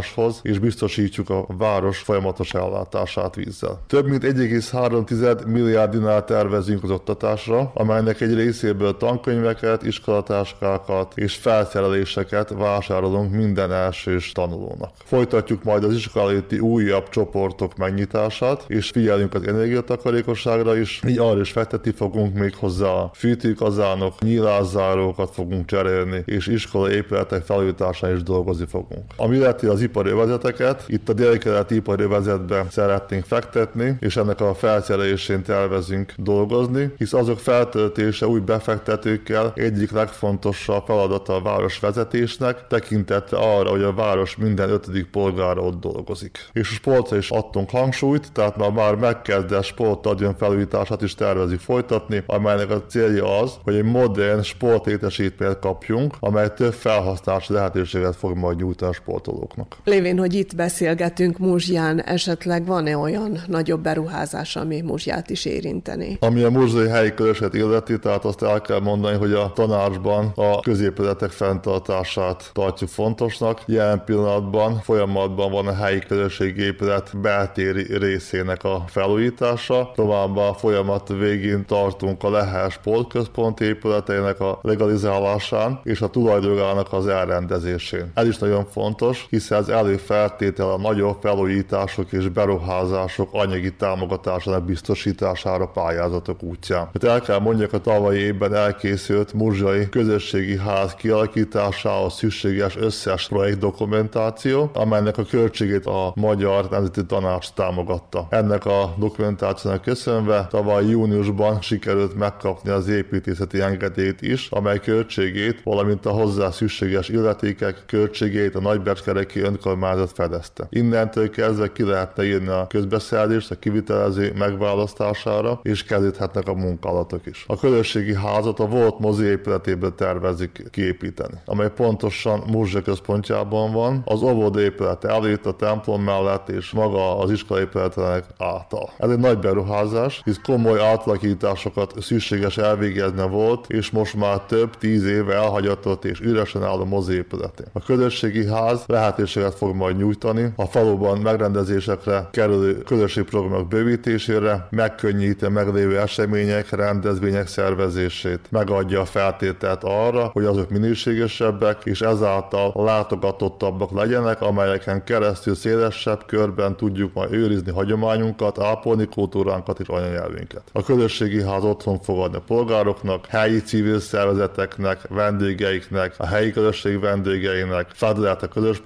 víztisztításhoz, és biztosítjuk a város folyamatos ellátását vízzel. Több mint 1,3 milliárd dinár tervezünk az oktatásra, amelynek egy részéből tankönyveket, iskolatáskákat és felszereléseket vásárolunk minden elsős tanulónak. Folytatjuk majd az iskola előtti újabb csoportok megnyitását, és figyelünk az energiatakarékosságra is, így arra is fektetni fogunk még hozzá fűtőkazánok, nyílászárókat fogunk cserélni, és iskola épületek felújításán is dolgozni fogunk. Ami illeti az ipari övezeteket, itt a délkeleti ipari övezetbe szeretnénk fektetni, és ennek a felszerelésén tervezünk dolgozni, hisz azok feltöltése új befektetőkkel egyik legfontosabb feladata a város vezetésnek, tekintetve arra, hogy a város minden ötödik polgára ott dolgozik. És a sportra is adtunk hangsúlyt, tehát már már megkezdett sportadjon felújítását is tervezik folytatni, amelynek a célja az, hogy egy modern sportétesítményt kapjunk, amely több felhasználási lehetőséget fog majd nyújtani a sportolóknak. Lévén, hogy itt beszélgetünk Muzsján, esetleg van-e olyan nagyobb beruházás, ami Muzsját is érinteni? Ami a muzsai helyi köröset illeti, tehát azt el kell mondani, hogy a tanácsban a középületek fenntartását tartjuk fontosnak. Jelen pillanatban folyamatban van a helyi közösségépület beltéri részének a felújítása. Továbbá a folyamat végén tartunk a Lehel Sportközpont épületeinek a legalizálásán és a tulajdonjának az elrendezésén. Ez is nagyon fontos, hiszen ez előfeltétel a nagyobb felújítások és beruházások anyagi támogatásának biztosítására pályázatok útján. Hát el kell mondjak, a tavalyi évben elkészült Murzsai Közösségi Ház kialakításához szükséges összes projektdokumentáció, amelynek a költségét a Magyar Nemzeti Tanács támogatta. Ennek a dokumentációnak köszönve tavaly júniusban sikerült megkapni az építészeti engedélyt is, amely költségét, valamint a hozzá szükséges illetékek költségét a Nagyberkereki önkormányzat fedezte. Innentől kezdve ki lehetne írni a közbeszerzést a kivitelező megválasztására, és kezdődhetnek a munkálatok is. A közösségi házat a volt mozi épületéből tervezik kiépíteni, amely pontosan Murzsa központjában van, az óvoda épülete előtt, a templom mellett és maga az iskola épületének által. Ez egy nagy beruházás, hisz komoly átalakításokat szükséges elvégezni volt, és most már több tíz éve elhagyatott és üresen álló mozi épületé. A közösségi ház lehetőséget fog majd nyújtani a faluban megrendezésekre kerülő közösségprogramok bővítésére, megkönnyíti a meglévő események, rendezvények szervezését, megadja a feltételt arra, hogy azok minőségesebbek és ezáltal látogatottabbak legyenek, amelyeken keresztül szélesebb körben tudjuk majd őrizni hagyományunkat, ápolni kultúránkat és anyanyelvünket. A közösségi ház otthon fogadni a polgároknak, helyi civil szervezeteknek, vendégeiknek, a helyi közösség vendégeinek, fedezett a közös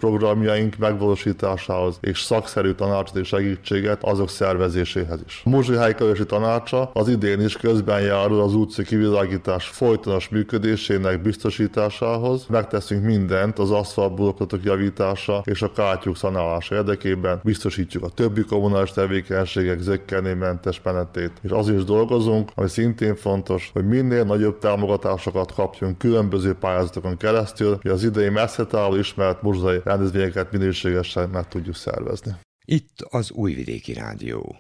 programjaink megvalósításához és szakszerű tanácsot és segítséget azok szervezéséhez is. A Muzsi Helyi Közösségi Tanácsa az idén is közben járul az utca kivilágítás folytonos működésének biztosításához. Megteszünk mindent az aszfaltblokkok javítása és a kátyúk szanálása érdekében, biztosítjuk a többi kommunális tevékenységek zöggenőmentes menetét. És az is dolgozunk, ami szintén fontos, hogy minél nagyobb támogatásokat kapjunk különböző pályázatokon keresztül, hogy az idei messze távol ismert muzsai rendezvényeket minőségesen meg tudjuk szervezni. Itt az Újvidéki Rádió.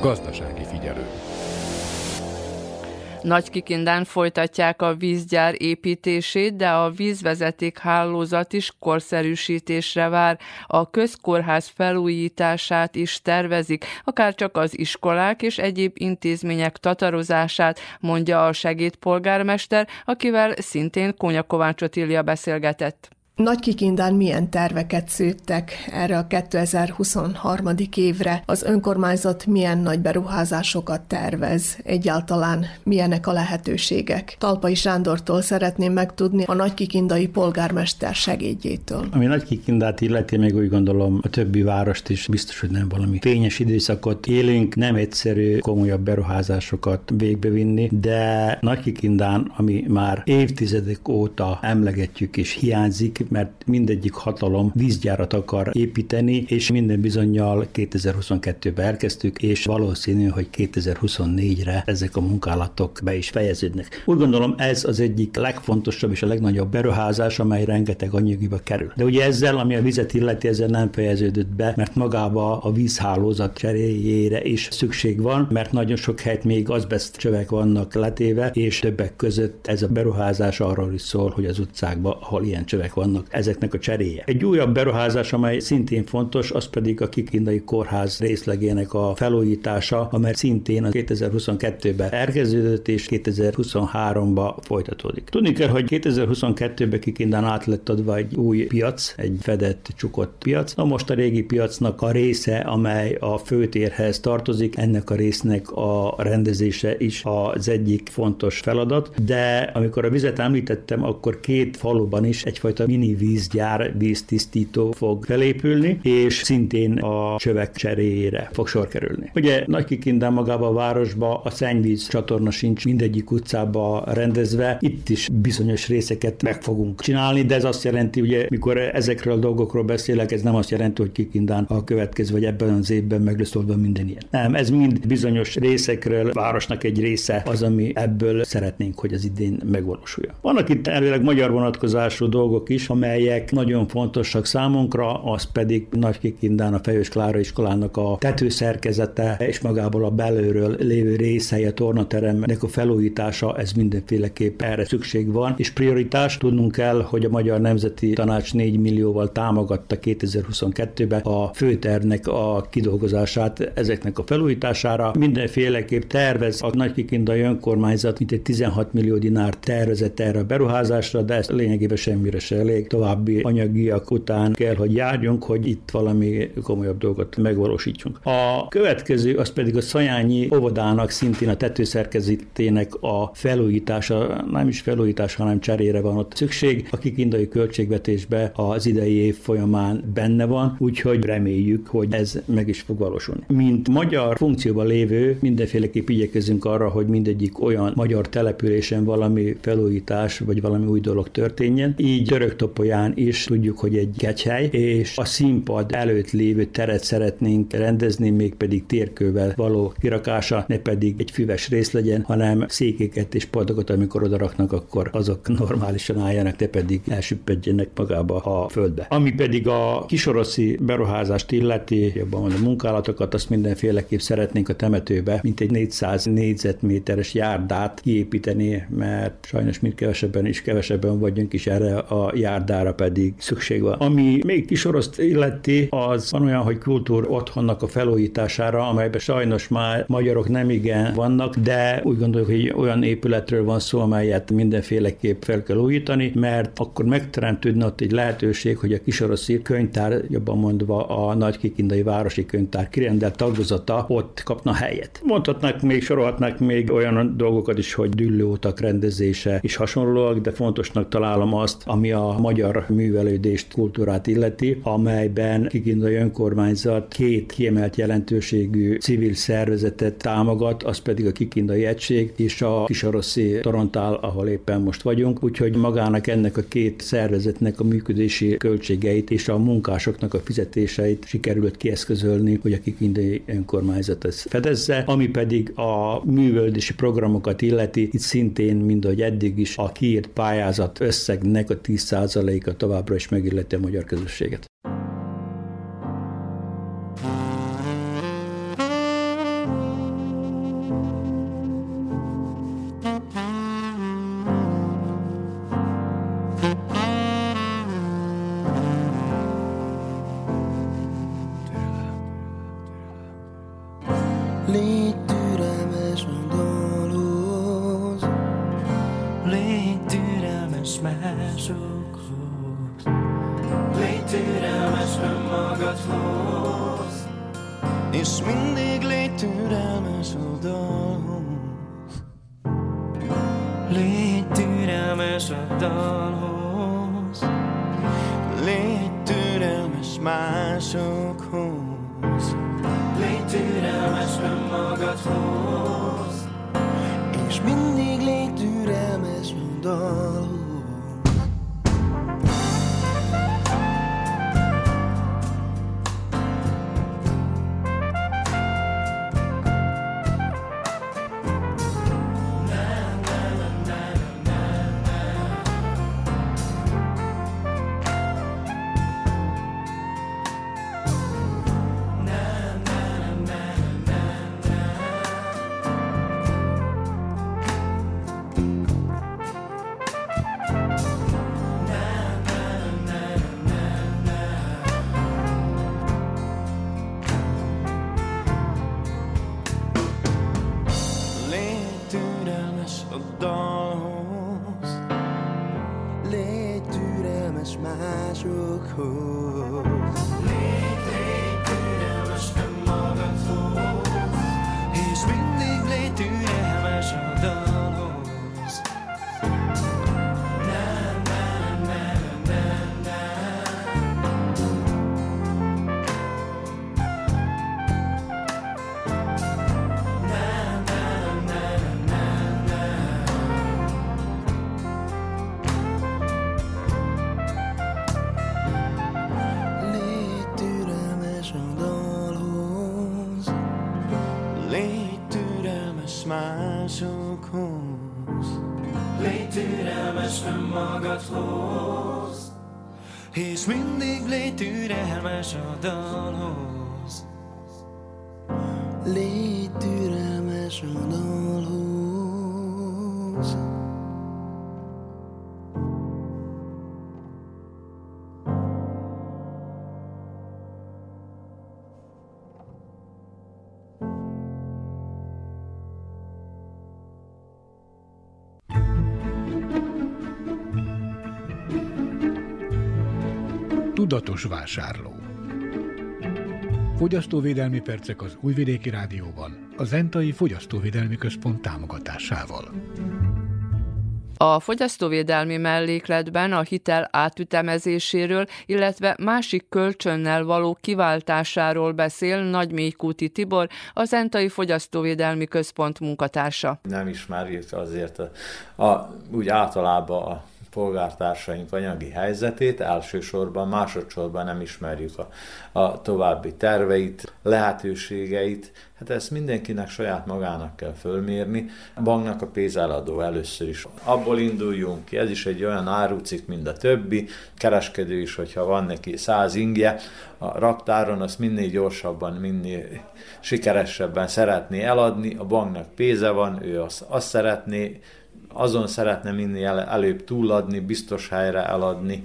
Gazdasági figyelő. Nagykikindán folytatják a vízgyár építését, de a vízvezeték hálózat is korszerűsítésre vár. A közkórház felújítását is tervezik, akár csak az iskolák és egyéb intézmények tatarozását, mondja a segédpolgármester, akivel szintén Kónya Kovács Otília beszélgetett. Nagykikindán milyen terveket szőttek erre a 2023. évre? Az önkormányzat milyen nagy beruházásokat tervez? Egyáltalán milyenek a lehetőségek? Talpai Sándortól szeretném megtudni a Nagykikindai polgármester segédjétől. Ami Nagykikindát illeti, még úgy gondolom a többi várost is biztos, hogy nem valami fényes időszakot élünk, nem egyszerű komolyabb beruházásokat végbevinni, de Nagykikindán, ami már évtizedek óta emlegetjük és hiányzik, mert mindegyik hatalom vízgyárat akar építeni, és minden bizonyal 2022-ben elkezdtük, és valószínű, hogy 2024-re ezek a munkálatok be is fejeződnek. Úgy gondolom ez az egyik legfontosabb és a legnagyobb beruházás, amely rengeteg anyagiba kerül. De ugye ezzel, ami a vizet illeti, ezzel nem fejeződött be, mert magába a vízhálózat cseréjére is szükség van, mert nagyon sok helyt még azbest csövek vannak letéve, és többek között ez a beruházás arról is szól, hogy az utcákban, ahol ilyen csövek vannak, vannak ezeknek a cseréje. Egy újabb beruházás, amely szintén fontos, az pedig a Kikindai Kórház részlegének a felújítása, amely szintén a 2022-ben elkezdődött és 2023-ban folytatódik. Tudni kell, hogy 2022-ben Kikindán át lett adva egy új piac, egy fedett, csukott piac. Na most a régi piacnak a része, amely a főtérhez tartozik, ennek a résznek a rendezése is az egyik fontos feladat, de amikor a vizet említettem, akkor két faluban is egyfajta mini mini vízgyár, víztisztító fog felépülni, és szintén a csövek cseréjére fog sor kerülni. Ugye Nagykikindán magába a városba a szennyvíz csatorna sincs mindegyik utcába rendezve, itt is bizonyos részeket meg fogunk csinálni, de ez azt jelenti, ugye, mikor ezekről a dolgokról beszélek, ez nem azt jelenti, hogy Kikindán a következő vagy ebben az évben meg lesz oldva minden ilyen. Nem, ez mind bizonyos részekről, városnak egy része az, ami ebből szeretnénk, hogy az idén megvalósuljon. Vannak itt elvileg magyar vonatkozású dolgok is, amelyek nagyon fontosak számunkra, az pedig Nagykikindán a Fejős Klára iskolának a tetőszerkezete és magából a belőről lévő részei, a tornateremnek a felújítása, ez mindenféleképp erre szükség van, és prioritás tudnunk kell, hogy a Magyar Nemzeti Tanács 4 millióval támogatta 2022-ben a főtervnek a kidolgozását ezeknek a felújítására. Mindenféleképp tervez a Nagykikindai önkormányzat, mint egy 16 millió dinár tervezett erre a beruházásra, de ez lényegében semmire se elég további anyagiak után kell, hogy járjunk, hogy itt valami komolyabb dolgot megvalósítsunk. A következő az pedig a Szajányi óvodának szintén a tetőszerkezetének a felújítása, nem is felújítása, hanem cserére van ott szükség. A kikindai költségvetésbe az idei év folyamán benne van, úgyhogy reméljük, hogy ez meg is fog valósulni. Mint magyar funkcióban lévő, mindenféleképp igyekezünk arra, hogy mindegyik olyan magyar településen valami felújítás vagy valami új dolog történjen. Így Töröktopolyán is tudjuk, hogy egy kegyhely, és a színpad előtt lévő teret szeretnénk rendezni, mégpedig térkővel való kirakása, ne pedig egy füves rész legyen, hanem székeket és padokat, amikor oda raknak, akkor azok normálisan álljanak, ne pedig elsüppedjenek magába a földbe. Ami pedig a kisoroszi beruházást illeti, jobban a munkálatokat, azt mindenféleképp szeretnénk a temetőbe, mint egy 400 négyzetméteres járdát kiépíteni, mert sajnos mind kevesebben is kevesebben vagyunk, és erre a járdára pedig szükség van. Ami még kisoroszt illeti, az van olyan, hogy kultúr otthonnak a felújítására, amelyben sajnos már magyarok nem igen vannak, de úgy gondoljuk, hogy olyan épületről van szó, amelyet mindenféleképp fel kell újítani, mert akkor megteremtődne ott egy lehetőség, hogy a kisoroszi könyvtár, jobban mondva a Nagykikindai Városi Könyvtár kirendelt tagozata ott kapna helyet. Mondhatnak még, sorolhatnak még olyan dolgokat is, hogy düllőutak rendezése és hasonlóak, de fontosnak találom azt, ami a magyar művelődést, kultúrát illeti, amelyben Kikindai önkormányzat két kiemelt jelentőségű civil szervezetet támogat, az pedig a Kikindai Egység és a Kisaroszi Torontál, ahol éppen most vagyunk, úgyhogy magának ennek a két szervezetnek a működési költségeit és a munkásoknak a fizetéseit sikerült kieszközölni, hogy a Kikindai önkormányzat ezt fedezze, ami pedig a művöldési programokat illeti, itt szintén, mind ahogy eddig is, a kiírt pályázat összegnek a 10%-a továbbra is megilleti a magyar közösséget. És mindig légy türelmes a dalhoz. Légy türelmes a dalhoz. Tudatos vásárló. Fogyasztóvédelmi percek az Újvidéki Rádióban, a Zentai Fogyasztóvédelmi Központ támogatásával. A fogyasztóvédelmi mellékletben a hitel átütemezéséről, illetve másik kölcsönnel való kiváltásáról beszél Nagymélykúti Tibor, az Entai Fogyasztóvédelmi Központ munkatársa. Nem ismerjük azért a, a, úgy általában a polgártársaink anyagi helyzetét, elsősorban, másodszorban nem ismerjük a, a további terveit, lehetőségeit. Hát ezt mindenkinek saját magának kell fölmérni. A banknak a pénzeladó először is. Abból induljunk ki, ez is egy olyan árucik, mint a többi. Kereskedő is, hogyha van neki száz ingje, a raktáron azt minél gyorsabban, minél sikeresebben szeretné eladni, a banknak pénze van, ő azt, azt szeretné, azon szeretne minél előbb túladni, biztos helyre eladni,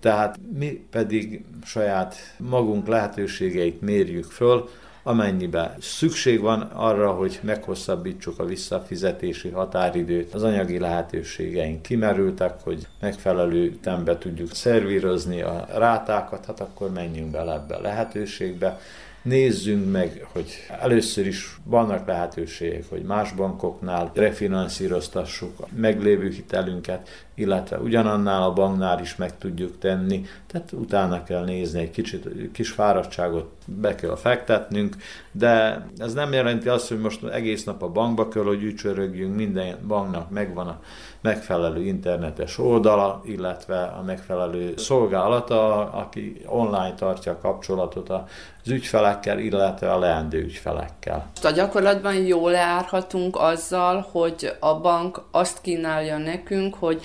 tehát mi pedig saját magunk lehetőségeit mérjük föl, amennyiben szükség van arra, hogy meghosszabbítsuk a visszafizetési határidőt, az anyagi lehetőségeink kimerültek, hogy megfelelő tembe tudjuk szervírozni a rátákat, hát akkor menjünk bele ebbe a lehetőségbe nézzünk meg, hogy először is vannak lehetőségek, hogy más bankoknál refinanszíroztassuk a meglévő hitelünket, illetve ugyanannál a banknál is meg tudjuk tenni, tehát utána kell nézni, egy kicsit, kis fáradtságot be kell fektetnünk, de ez nem jelenti azt, hogy most egész nap a bankba kell, hogy ücsörögjünk, minden banknak megvan a megfelelő internetes oldala, illetve a megfelelő szolgálata, aki online tartja a kapcsolatot az ügyfelekkel, illetve a leendő ügyfelekkel. A gyakorlatban jól leárhatunk azzal, hogy a bank azt kínálja nekünk, hogy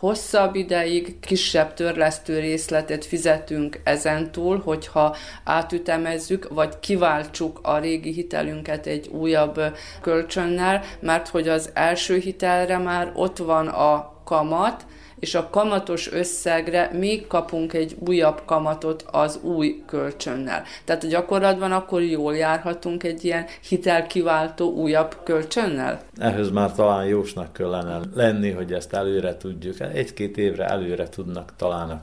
hosszabb ideig kisebb törlesztő részletet fizetünk ezentúl, hogyha átütemezzük, vagy kiváltsuk a régi hitelünket egy újabb kölcsönnel, mert hogy az első hitelre már ott van a kamat, és a kamatos összegre még kapunk egy újabb kamatot az új kölcsönnel. Tehát a gyakorlatban akkor jól járhatunk egy ilyen hitelkiváltó újabb kölcsönnel? Ehhez már talán jósnak kellene lenni, hogy ezt előre tudjuk. Egy-két évre előre tudnak talán a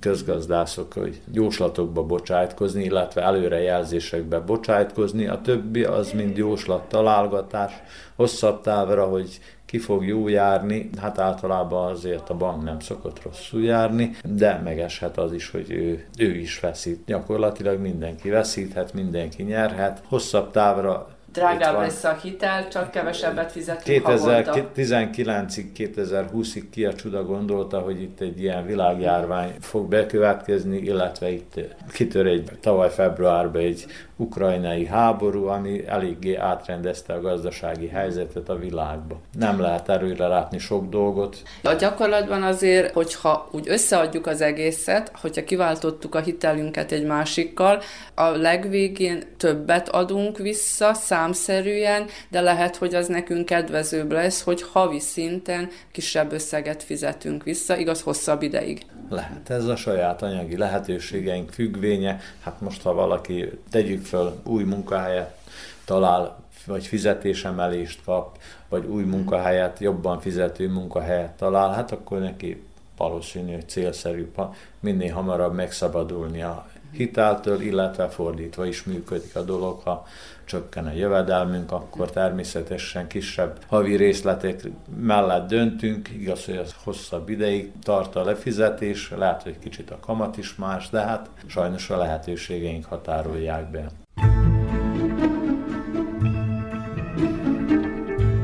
közgazdászok, hogy jóslatokba bocsájtkozni, illetve előrejelzésekbe bocsájtkozni. A többi az mind jóslat találgatás, hosszabb távra, hogy ki fog jó járni, hát általában azért a bank nem szokott rosszul járni, de megeshet az is, hogy ő, ő is veszít. Gyakorlatilag mindenki veszíthet, mindenki nyerhet. Hosszabb távra drágább lesz a hitel, csak kevesebbet fizetünk 2019-ig, 2020-ig ki a csuda gondolta, hogy itt egy ilyen világjárvány fog bekövetkezni, illetve itt kitör egy tavaly februárban egy ukrajnai háború, ami eléggé átrendezte a gazdasági helyzetet a világba. Nem lehet erőre látni sok dolgot. A gyakorlatban azért, hogyha úgy összeadjuk az egészet, hogyha kiváltottuk a hitelünket egy másikkal, a legvégén többet adunk vissza számszerűen, de lehet, hogy az nekünk kedvezőbb lesz, hogy havi szinten kisebb összeget fizetünk vissza, igaz, hosszabb ideig. Lehet, ez a saját anyagi lehetőségeink függvénye. Hát most, ha valaki tegyük föl új munkahelyet talál, vagy fizetésemelést kap, vagy új munkahelyet, jobban fizető munkahelyet talál, hát akkor neki valószínű, hogy célszerű minél hamarabb megszabadulni a hiteltől, illetve fordítva is működik a dolog, ha csökken a jövedelmünk, akkor természetesen kisebb havi részletek mellett döntünk, igaz, hogy az hosszabb ideig tart a lefizetés, lehet, hogy kicsit a kamat is más, de hát sajnos a lehetőségeink határolják be.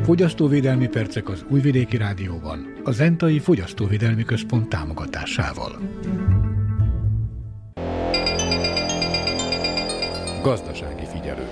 Fogyasztóvédelmi percek az Újvidéki Rádióban, a Zentai Fogyasztóvédelmi Központ támogatásával. Gazdasági figyelő.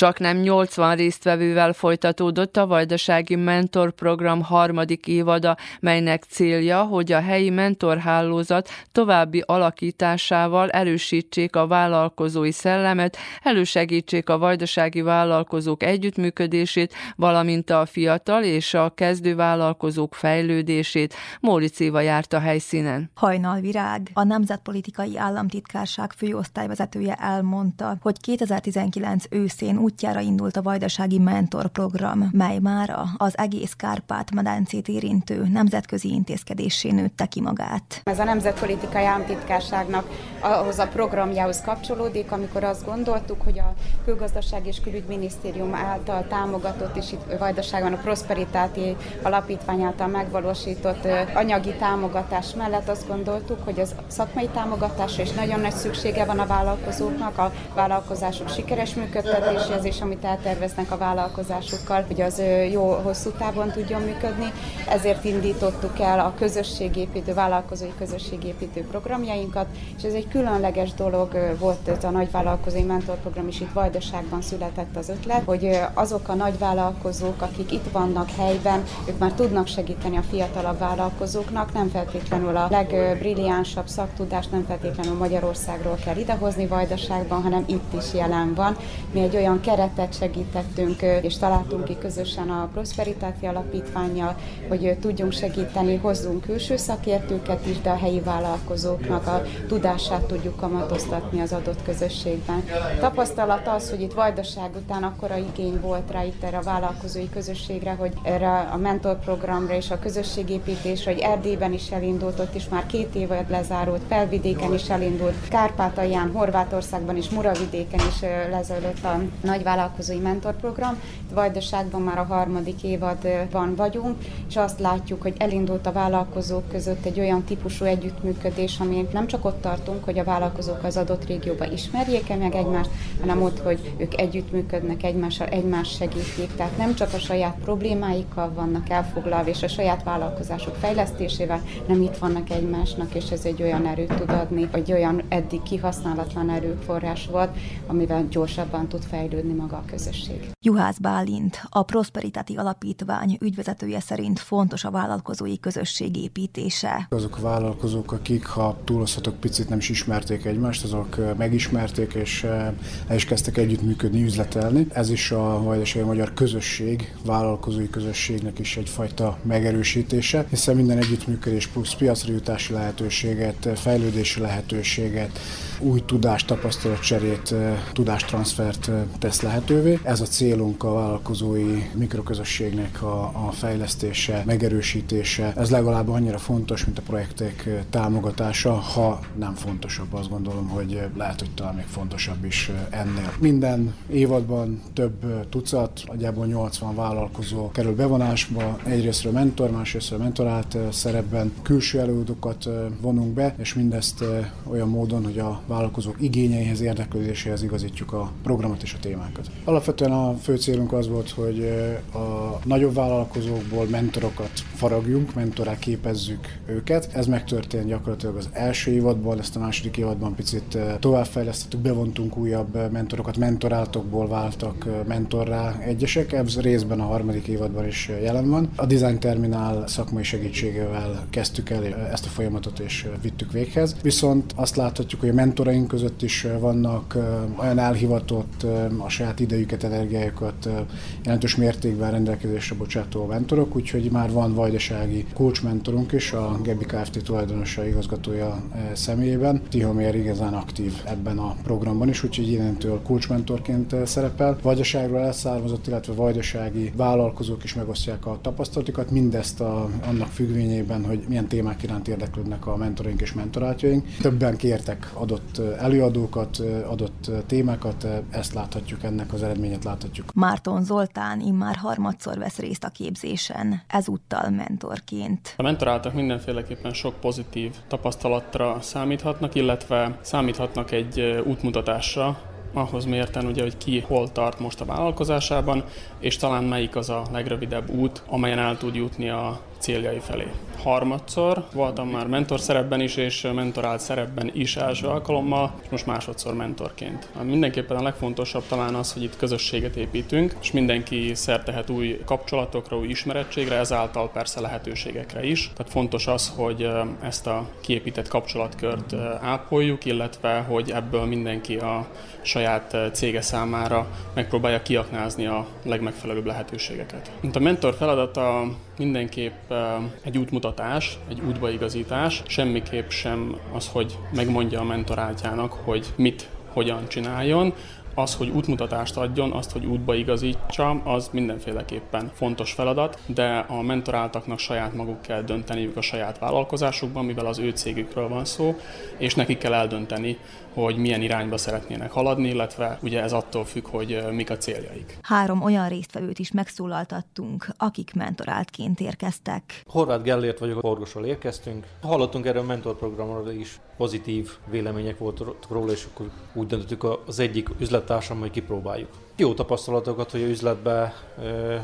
Csak nem 80 résztvevővel folytatódott a Vajdasági Mentor Program harmadik évada, melynek célja, hogy a helyi mentorhálózat további alakításával erősítsék a vállalkozói szellemet, elősegítsék a vajdasági vállalkozók együttműködését, valamint a fiatal és a kezdő vállalkozók fejlődését. Móric Éva járt a helyszínen. Hajnal Virág, a Nemzetpolitikai Államtitkárság főosztályvezetője elmondta, hogy 2019 őszén úgy útjára indult a Vajdasági Mentor Program, mely mára az egész Kárpát-medencét érintő nemzetközi intézkedésé nőtte ki magát. Ez a Nemzetpolitikai Államtitkárságnak ahhoz a programjához kapcsolódik, amikor azt gondoltuk, hogy a Külgazdaság és Külügyminisztérium által támogatott, és itt Vajdaságban a Prosperitáti Alapítvány által megvalósított anyagi támogatás mellett azt gondoltuk, hogy az szakmai támogatásra is nagyon nagy szüksége van a vállalkozóknak, a vállalkozások sikeres működtetéséhez, és amit elterveznek a vállalkozásukkal, hogy az jó hosszú távon tudjon működni. Ezért indítottuk el a közösségépítő, vállalkozói közösségépítő programjainkat, és ez egy különleges dolog volt ez a nagyvállalkozói mentorprogram is itt Vajdaságban született az ötlet, hogy azok a nagyvállalkozók, akik itt vannak helyben, ők már tudnak segíteni a fiatalabb vállalkozóknak, nem feltétlenül a legbrilliánsabb szaktudást, nem feltétlenül Magyarországról kell idehozni Vajdaságban, hanem itt is jelen van. Mi egy olyan keretet segítettünk, és találtunk ki közösen a Prosperitáti Alapítványjal, hogy tudjunk segíteni, hozzunk külső szakértőket is, de a helyi vállalkozóknak a tudását tudjuk kamatoztatni az adott közösségben. Tapasztalat az, hogy itt Vajdaság után akkora igény volt rá itt erre a vállalkozói közösségre, hogy erre a mentorprogramra és a közösségépítésre, hogy Erdélyben is elindult, ott is már két évad lezárult, Felvidéken is elindult, Kárpátalján, Horvátországban is, Muravidéken is lezajlott a nagy vállalkozói mentorprogram. Vajdaságban már a harmadik évadban vagyunk, és azt látjuk, hogy elindult a vállalkozók között egy olyan típusú együttműködés, ami nem csak ott tartunk, hogy a vállalkozók az adott régióban ismerjék -e meg egymást, hanem ott, hogy ők együttműködnek egymással, egymást segítik. Tehát nem csak a saját problémáikkal vannak elfoglalva, és a saját vállalkozások fejlesztésével, nem itt vannak egymásnak, és ez egy olyan erőt tud adni, vagy olyan eddig kihasználatlan erőforrás volt, amivel gyorsabban tud fejlődni maga a közösség. Juhász Bálint, a Prosperitáti Alapítvány ügyvezetője szerint fontos a vállalkozói közösség építése. Azok a vállalkozók, akik, ha túlozhatok picit, nem is ismerték egymást, azok megismerték és el is kezdtek együttműködni, üzletelni. Ez is a vajdasági magyar közösség, vállalkozói közösségnek is egyfajta megerősítése, hiszen minden együttműködés plusz piacra jutási lehetőséget, fejlődési lehetőséget, új tudást, tapasztalatcserét, tudástranszfert tesz lehetővé. Ez a célunk a vállalkozói mikroközösségnek a, a fejlesztése, megerősítése. Ez legalább annyira fontos, mint a projektek támogatása, ha nem fontosabb. Azt gondolom, hogy lehet, hogy talán még fontosabb is ennél. Minden évadban több tucat, nagyjából 80 vállalkozó kerül bevonásba, egyrésztről mentor, másrésztről mentorált szerepben külső előadókat vonunk be, és mindezt olyan módon, hogy a vállalkozók igényeihez, érdeklődéséhez igazítjuk a programot és a témákat. Alapvetően a fő célunk az volt, hogy a nagyobb vállalkozókból mentorokat faragjunk, mentorá képezzük őket. Ez megtörtént gyakorlatilag az első évadban, ezt a második évadban picit továbbfejlesztettük, bevontunk újabb mentorokat, mentoráltokból váltak mentorrá egyesek, ez részben a harmadik évadban is jelen van. A Design Terminál szakmai segítségével kezdtük el ezt a folyamatot és vittük véghez. Viszont azt láthatjuk, hogy a mentor mentoraink között is vannak olyan elhivatott, a saját idejüket, energiájukat jelentős mértékben rendelkezésre bocsátó mentorok, úgyhogy már van vajdasági coach mentorunk is, a Gebi Kft. tulajdonosa igazgatója személyében. Tihomér igazán aktív ebben a programban is, úgyhogy innentől coach mentorként szerepel. Vajdaságról elszármazott, illetve vajdasági vállalkozók is megosztják a tapasztalatokat, mindezt a, annak függvényében, hogy milyen témák iránt érdeklődnek a mentoraink és mentorátjaink. Többen kértek adott előadókat, adott témákat, ezt láthatjuk, ennek az eredményet láthatjuk. Márton Zoltán immár harmadszor vesz részt a képzésen, ezúttal mentorként. A mentoráltak mindenféleképpen sok pozitív tapasztalatra számíthatnak, illetve számíthatnak egy útmutatásra, ahhoz mérten ugye, hogy ki hol tart most a vállalkozásában, és talán melyik az a legrövidebb út, amelyen el tud jutni a céljai felé. Harmadszor voltam már mentor szerepben is, és mentorált szerepben is első alkalommal, és most másodszor mentorként. Mindenképpen a legfontosabb talán az, hogy itt közösséget építünk, és mindenki szertehet új kapcsolatokra, új ismerettségre, ezáltal persze lehetőségekre is. Tehát fontos az, hogy ezt a kiépített kapcsolatkört ápoljuk, illetve hogy ebből mindenki a saját cége számára megpróbálja kiaknázni a legmegfelelőbb lehetőségeket. Mint a mentor feladata mindenképp egy útmutatás, egy útbaigazítás, semmiképp sem az, hogy megmondja a mentorátjának, hogy mit hogyan csináljon, Az, hogy útmutatást adjon, azt, hogy útba igazítsa, az mindenféleképpen fontos feladat, de a mentoráltaknak saját maguk kell dönteniük a saját vállalkozásukban, mivel az ő cégükről van szó, és nekik kell eldönteni, hogy milyen irányba szeretnének haladni, illetve ugye ez attól függ, hogy mik a céljaik. Három olyan résztvevőt is megszólaltattunk, akik mentoráltként érkeztek. Horváth Gellért vagyok, Orgosról érkeztünk. Hallottunk erről a mentorprogramról is, pozitív vélemények voltak róla, és akkor úgy döntöttük az egyik üzlettársam, hogy kipróbáljuk. Jó tapasztalatokat, hogy üzletbe,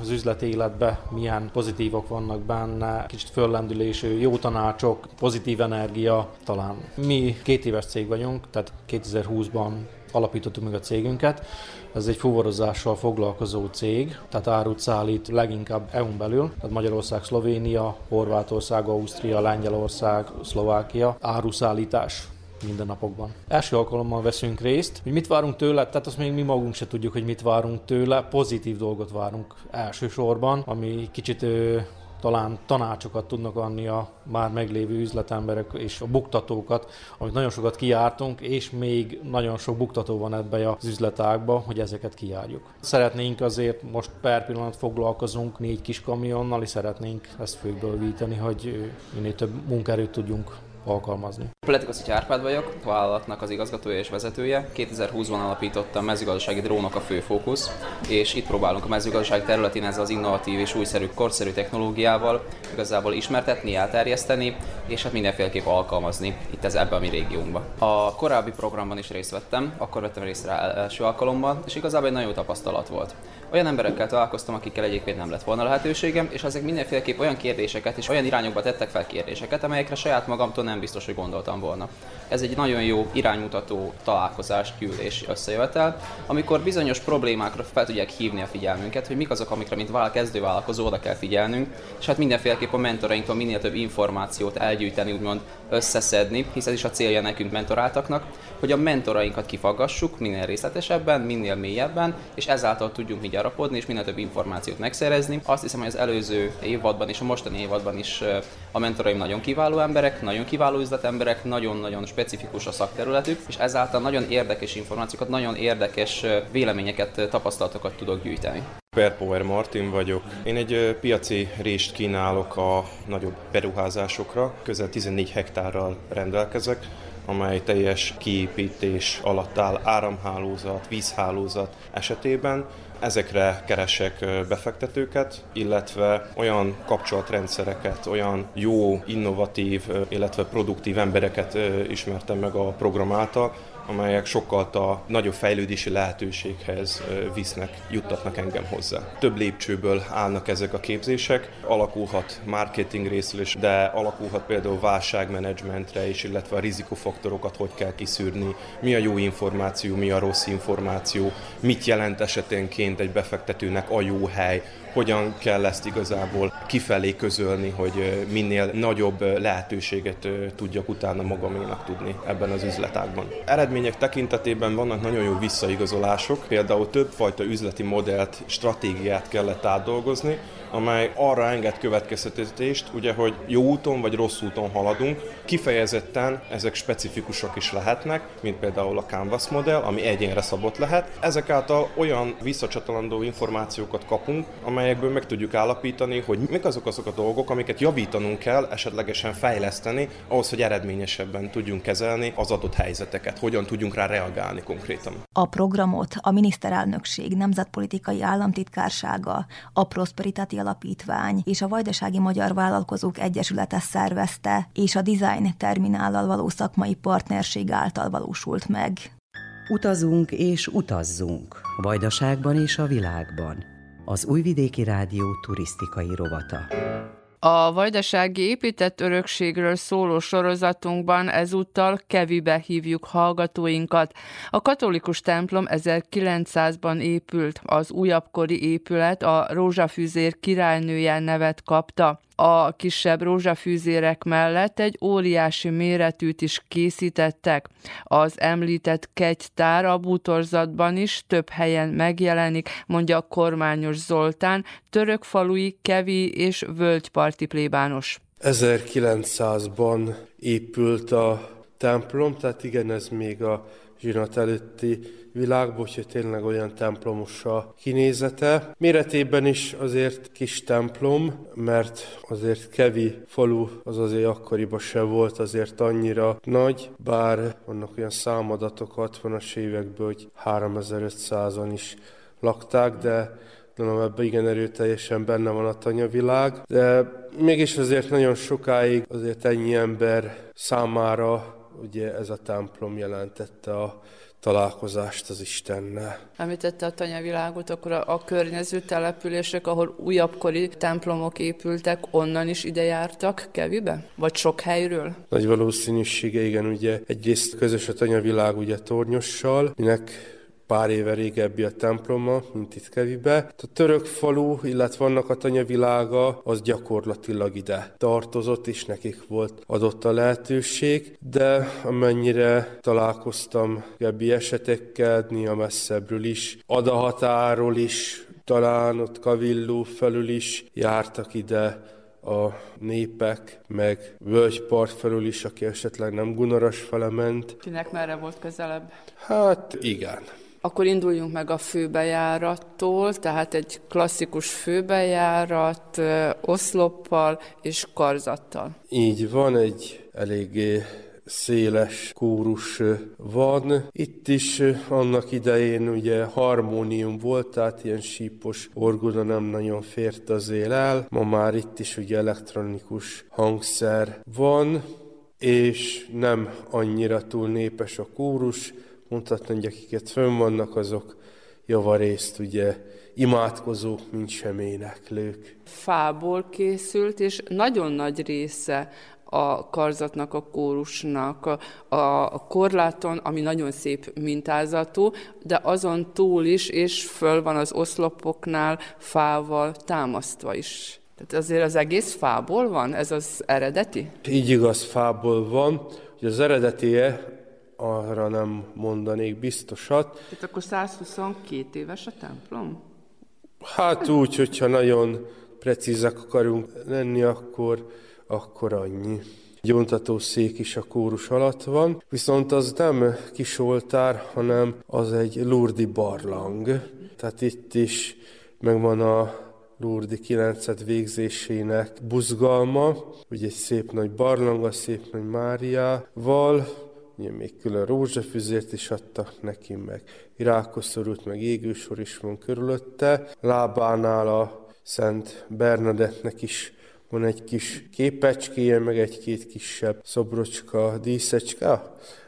az üzleti életbe milyen pozitívak vannak benne, kicsit föllendülés, jó tanácsok, pozitív energia talán. Mi két éves cég vagyunk, tehát 2020-ban alapítottuk meg a cégünket. Ez egy fuvarozással foglalkozó cég, tehát árut szállít leginkább EU-n belül, tehát Magyarország, Szlovénia, Horvátország, Ausztria, Lengyelország, Szlovákia, áruszállítás mindennapokban. Első alkalommal veszünk részt, hogy mit várunk tőle, tehát azt még mi magunk se tudjuk, hogy mit várunk tőle, pozitív dolgot várunk elsősorban, ami kicsit talán tanácsokat tudnak adni a már meglévő üzletemberek és a buktatókat, amit nagyon sokat kijártunk, és még nagyon sok buktató van ebbe az üzletágba, hogy ezeket kijárjuk. Szeretnénk azért, most per pillanat foglalkozunk négy kis kamionnal, és szeretnénk ezt főbővíteni, hogy minél több munkaerőt tudjunk alkalmazni. Politikus Árpád vagyok, a vállalatnak az igazgatója és vezetője. 2020-ban alapítottam a mezőgazdasági drónok a fő fókusz, és itt próbálunk a mezőgazdaság területén ezzel az innovatív és újszerű, korszerű technológiával igazából ismertetni, elterjeszteni, és hát mindenféleképp alkalmazni itt ez ebben a mi régiónkban. A korábbi programban is részt vettem, akkor vettem részt rá első alkalommal, és igazából egy nagyon jó tapasztalat volt. Olyan emberekkel találkoztam, akikkel egyébként nem lett volna lehetőségem, és ezek mindenféleképp olyan kérdéseket és olyan irányokba tettek fel kérdéseket, amelyekre saját magamtól nem biztos, hogy gondoltam volna. Ez egy nagyon jó iránymutató találkozás, gyűlés összejövetel, amikor bizonyos problémákra fel tudják hívni a figyelmünket, hogy mik azok, amikre mint vál kezdővállalkozó oda kell figyelnünk, és hát mindenféleképp a mentorainktól minél több információt elgyűjteni, úgymond összeszedni, hisz ez is a célja nekünk mentoráltaknak, hogy a mentorainkat kifaggassuk minél részletesebben, minél mélyebben, és ezáltal tudjunk mi gyarapodni, és minél több információt megszerezni. Azt hiszem, hogy az előző évadban és a mostani évadban is a mentoraim nagyon kiváló emberek, nagyon kiváló üzletemberek, nagyon-nagyon specifikus a szakterületük, és ezáltal nagyon érdekes információkat, nagyon érdekes véleményeket, tapasztalatokat tudok gyűjteni. Power Martin vagyok. Én egy piaci rést kínálok a nagyobb beruházásokra, közel 14 hektárral rendelkezek, amely teljes kiépítés alatt áll áramhálózat, vízhálózat esetében. Ezekre keresek befektetőket, illetve olyan kapcsolatrendszereket, olyan jó, innovatív, illetve produktív embereket ismertem meg a program által, amelyek sokkal a nagyobb fejlődési lehetőséghez visznek, juttatnak engem hozzá. Több lépcsőből állnak ezek a képzések, alakulhat marketing részről is, de alakulhat például válságmenedzsmentre is, illetve a rizikofaktorokat hogy kell kiszűrni, mi a jó információ, mi a rossz információ, mit jelent esetenként egy befektetőnek a jó hely, hogyan kell ezt igazából kifelé közölni, hogy minél nagyobb lehetőséget tudjak utána magaménak tudni ebben az üzletágban. Eredmények tekintetében vannak nagyon jó visszaigazolások, például többfajta üzleti modellt, stratégiát kellett átdolgozni, amely arra enged következtetést, ugye, hogy jó úton vagy rossz úton haladunk. Kifejezetten ezek specifikusak is lehetnek, mint például a Canvas modell, ami egyénre szabott lehet. Ezek által olyan visszacsatolandó információkat kapunk, amelyekből meg tudjuk állapítani, hogy mik azok azok a dolgok, amiket javítanunk kell, esetlegesen fejleszteni, ahhoz, hogy eredményesebben tudjunk kezelni az adott helyzeteket, hogyan tudjunk rá reagálni konkrétan. A programot a miniszterelnökség nemzetpolitikai államtitkársága, a Prosperity Alapítvány és a Vajdasági Magyar Vállalkozók Egyesülete szervezte, és a Design Terminállal való szakmai partnerség által valósult meg. Utazunk és utazzunk, Vajdaságban és a világban. Az Újvidéki Rádió turisztikai rovata. A vajdasági épített örökségről szóló sorozatunkban ezúttal Kevibe hívjuk hallgatóinkat. A katolikus templom 1900-ban épült, az újabbkori épület a Rózsafűzér királynője nevet kapta a kisebb rózsafűzérek mellett egy óriási méretűt is készítettek. Az említett kegytár a bútorzatban is több helyen megjelenik, mondja a kormányos Zoltán, törökfalui, kevi és völgyparti plébános. 1900-ban épült a templom, tehát igen, ez még a zsinat előtti világból, úgyhogy tényleg olyan templomos a kinézete. Méretében is azért kis templom, mert azért Kevi falu az azért akkoriban se volt azért annyira nagy, bár vannak olyan számadatok 60-as évekből, hogy 3500-an is lakták, de Tudom, ebben igen erőteljesen benne van a tanyavilág, de mégis azért nagyon sokáig azért ennyi ember számára ugye ez a templom jelentette a találkozást az Istennel. Említette a tanyavilágot, akkor a, a környező települések, ahol újabbkori templomok épültek, onnan is ide jártak Kevibe? Vagy sok helyről? Nagy valószínűsége, igen, ugye egyrészt közös a tanyavilág ugye tornyossal, minek pár éve régebbi a temploma, mint itt Kevibe. A török falu, illetve vannak a tanyavilága, az gyakorlatilag ide tartozott, és nekik volt adott a lehetőség, de amennyire találkoztam Gebi esetekkel, néha messzebbről is, Adahatáról is, talán ott Kavilló felül is jártak ide a népek, meg völgypart felül is, aki esetleg nem Gunaras fele ment. Kinek merre volt közelebb? Hát igen. Akkor induljunk meg a főbejárattól, tehát egy klasszikus főbejárat oszloppal és karzattal. Így van, egy eléggé széles kórus van. Itt is annak idején ugye harmónium volt, tehát ilyen sípos orgona nem nagyon fért az él el. Ma már itt is ugye elektronikus hangszer van, és nem annyira túl népes a kórus, mondhatni, hogy akiket fönn vannak, azok javarészt ugye imádkozók, mint sem éneklők. Fából készült, és nagyon nagy része a karzatnak, a kórusnak, a, korláton, ami nagyon szép mintázatú, de azon túl is, és föl van az oszlopoknál fával támasztva is. Tehát azért az egész fából van, ez az eredeti? Így igaz, fából van. Ugye az eredetie arra nem mondanék biztosat. Tehát akkor 122 éves a templom? Hát úgy, hogyha nagyon precízek akarunk lenni, akkor, akkor annyi. Gyontató szék is a kórus alatt van, viszont az nem kis oltár, hanem az egy lurdi barlang. Tehát itt is megvan a Lurdi 9 végzésének buzgalma, ugye egy szép nagy barlang, a szép nagy Máriával, Ugye még külön rózsafüzért is adtak neki, meg virágkoszorút, meg égősor is van körülötte. Lábánál a Szent Bernadettnek is van egy kis képecskéje, meg egy-két kisebb szobrocska, díszecske.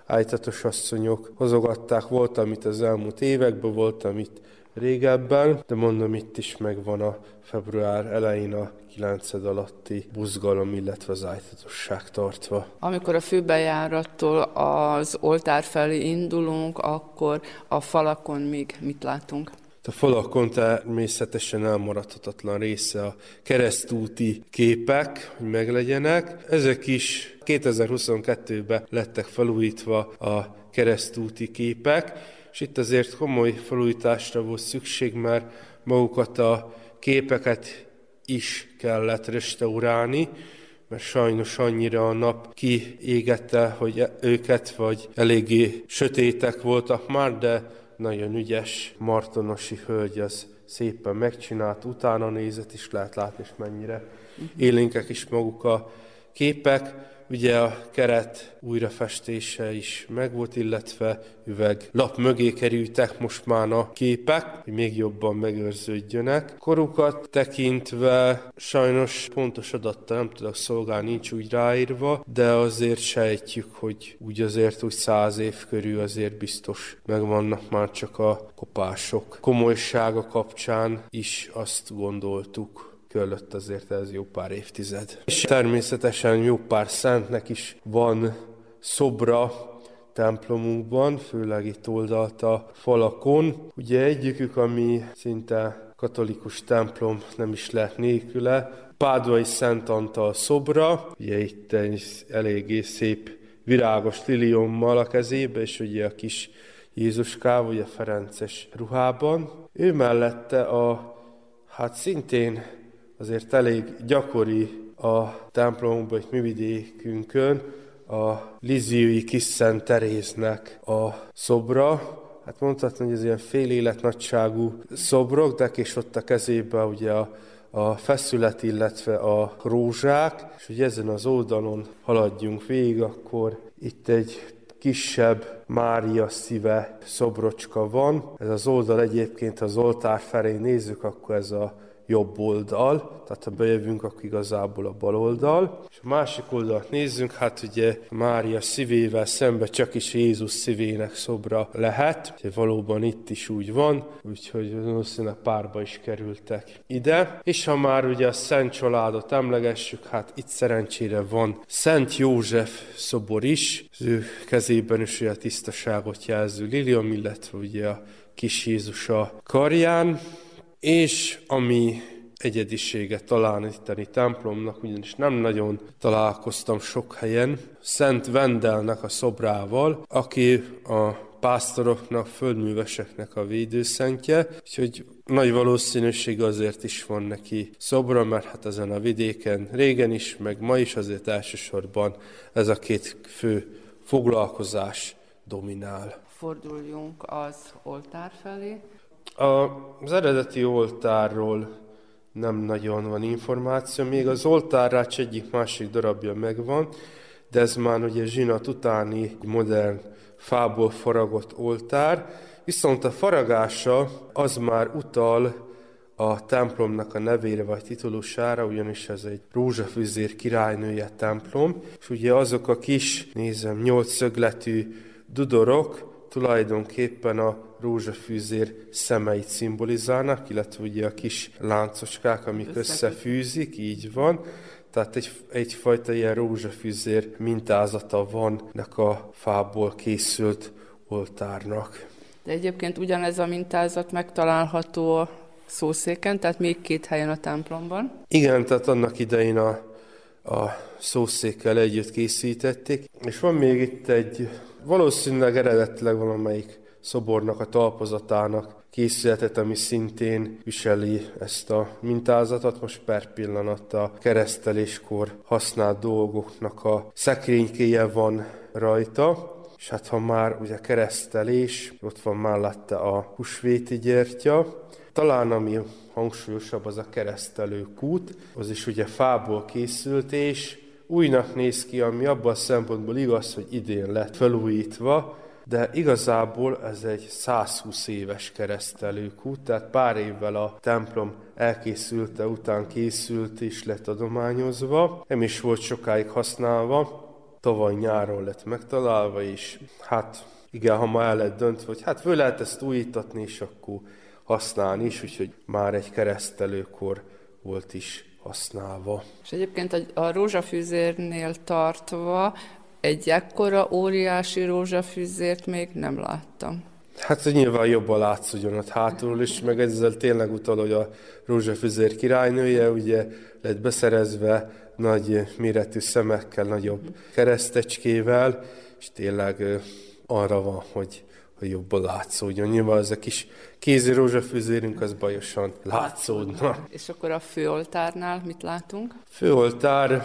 Ájtatos asszonyok hozogatták, volt, amit az elmúlt években, volt, amit régebben, de mondom, itt is megvan a február elején a 9 alatti buzgalom, illetve az ájtatosság tartva. Amikor a főbejárattól az oltár felé indulunk, akkor a falakon még mit látunk? A falakon természetesen elmaradhatatlan része a keresztúti képek, hogy meglegyenek. Ezek is 2022-ben lettek felújítva a keresztúti képek, és itt azért komoly felújításra volt szükség, mert magukat a képeket is kellett restaurálni, mert sajnos annyira a nap kiégette, hogy őket, vagy eléggé sötétek voltak már, de nagyon ügyes martonosi hölgy az szépen megcsinált, utána nézett is lehet látni, és mennyire élénkek is maguk a képek. Ugye a keret újrafestése is megvolt, illetve üveg lap mögé kerültek most már a képek, hogy még jobban megőrződjönek. Korukat tekintve sajnos pontos adattal nem tudok szolgálni, nincs úgy ráírva, de azért sejtjük, hogy úgy azért úgy száz év körül azért biztos megvannak már csak a kopások. Komolysága kapcsán is azt gondoltuk, körülött azért ez jó pár évtized. És természetesen jó pár szentnek is van szobra templomunkban, főleg itt oldalt a falakon. Ugye egyikük, ami szinte katolikus templom nem is lehet nélküle, Pádvai Szent Antal szobra, ugye itt egy eléggé szép virágos liliommal a kezébe, és ugye a kis Jézuskával, ugye Ferences ruhában. Ő mellette a, hát szintén azért elég gyakori a templomunkban, egy mi vidékünkön, a Liziui kis Szent Teréznek a szobra, hát mondhatni, hogy ez ilyen fél életnagyságú szobrok, de és ott a kezébe ugye a, a feszület, illetve a rózsák, és hogy ezen az oldalon haladjunk végig, akkor itt egy kisebb Mária szíve szobrocska van. Ez az oldal egyébként, ha az oltár felé nézzük, akkor ez a jobb oldal, tehát ha bejövünk, akkor igazából a bal oldal. És a másik oldalt nézzünk, hát ugye Mária szívével szembe csak is Jézus szívének szobra lehet. Ugye valóban itt is úgy van, úgyhogy valószínűleg párba is kerültek ide. És ha már ugye a Szent családot emlegessük, hát itt szerencsére van Szent József szobor is, az ő kezében is a tisztaságot jelző lilium, illetve ugye a kis Jézus a karján. És ami egyedisége talán itteni templomnak, ugyanis nem nagyon találkoztam sok helyen, Szent Vendelnek a szobrával, aki a pásztoroknak, földműveseknek a védőszentje, úgyhogy nagy valószínűség azért is van neki szobra, mert hát ezen a vidéken régen is, meg ma is azért elsősorban ez a két fő foglalkozás dominál. Forduljunk az oltár felé. Az eredeti oltárról nem nagyon van információ, még az oltárrács egyik másik darabja megvan, de ez már ugye zsinat utáni modern fából faragott oltár, viszont a faragása az már utal a templomnak a nevére vagy titulusára, ugyanis ez egy rózsafűzér királynője templom, és ugye azok a kis, nézem, nyolc szögletű dudorok tulajdonképpen a rózsafűzér szemeit szimbolizálnak, illetve ugye a kis láncocskák, amik összefűzik, így van. Tehát egy, egyfajta ilyen rózsafűzér mintázata van nek a fából készült oltárnak. De egyébként ugyanez a mintázat megtalálható a szószéken, tehát még két helyen a templomban. Igen, tehát annak idején a, a szószékkel együtt készítették. És van még itt egy, valószínűleg eredetileg valamelyik szobornak a talpozatának. Készületet, ami szintén viseli ezt a mintázatot. Most per pillanat a kereszteléskor használt dolgoknak a szekrénykéje van rajta, és hát ha már ugye keresztelés, ott van mellette a husvéti gyertya, talán ami hangsúlyosabb az a keresztelő kút, az is ugye fából készült, és újnak néz ki, ami abban a szempontból igaz, hogy idén lett felújítva, de igazából ez egy 120 éves keresztelőkút, tehát pár évvel a templom elkészülte után készült és lett adományozva, nem is volt sokáig használva, tavaly nyáron lett megtalálva, és hát igen, ha ma el lett döntve, hogy hát föl lehet ezt újítatni, és akkor használni is, úgyhogy már egy keresztelőkor volt is használva. És egyébként a, a rózsafűzérnél tartva egy ekkora óriási rózsafűzért még nem láttam. Hát nyilván jobban látszódjon ott hátul is, meg ezzel tényleg utal, hogy a rózsafüzér királynője ugye lett beszerezve nagy méretű szemekkel, nagyobb keresztecskével, és tényleg arra van, hogy, hogy jobban látszódjon. Nyilván ez a kis kézi rózsafűzérünk az bajosan látszódna. És akkor a főoltárnál mit látunk? Főoltár,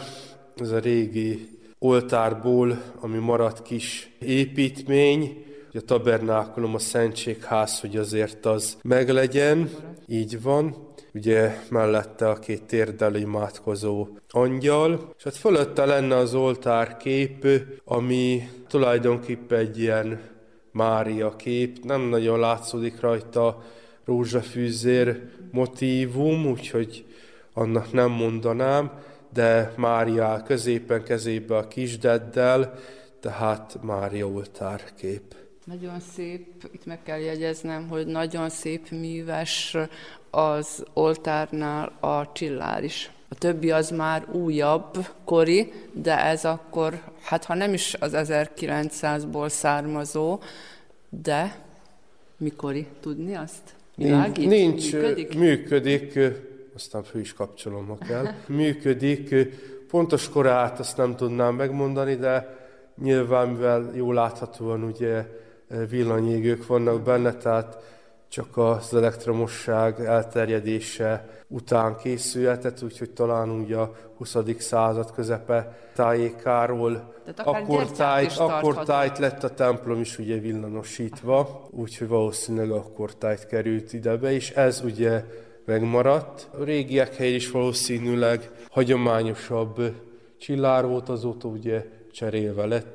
ez a régi oltárból, ami maradt kis építmény, a tabernákulum, a szentségház, hogy azért az meglegyen, így van. Ugye mellette a két térdel imádkozó angyal, és hát fölötte lenne az oltár kép, ami tulajdonképpen egy ilyen Mária kép, nem nagyon látszódik rajta rózsafűzér motívum, úgyhogy annak nem mondanám, de Mária középen kezébe a kisdeddel, tehát Mária oltárkép. Nagyon szép, itt meg kell jegyeznem, hogy nagyon szép műves az oltárnál a csillár is. A többi az már újabb, kori, de ez akkor, hát ha nem is az 1900-ból származó, de mikori, tudni azt? Világít? Nincs, működik? működik, aztán fő is kapcsolom, ha kell. Működik, pontos korát azt nem tudnám megmondani, de nyilván, mivel jól láthatóan ugye villanyégők vannak benne, tehát csak az elektromosság elterjedése után készülhetett, úgyhogy talán ugye a 20. század közepe tájékáról akkor tájt, akkor tájt lett a templom is ugye villanosítva, úgyhogy valószínűleg akkor tájt került ide be, és ez ugye megmaradt. A régiek hely is valószínűleg hagyományosabb csillár volt, azóta ugye cserélve lett,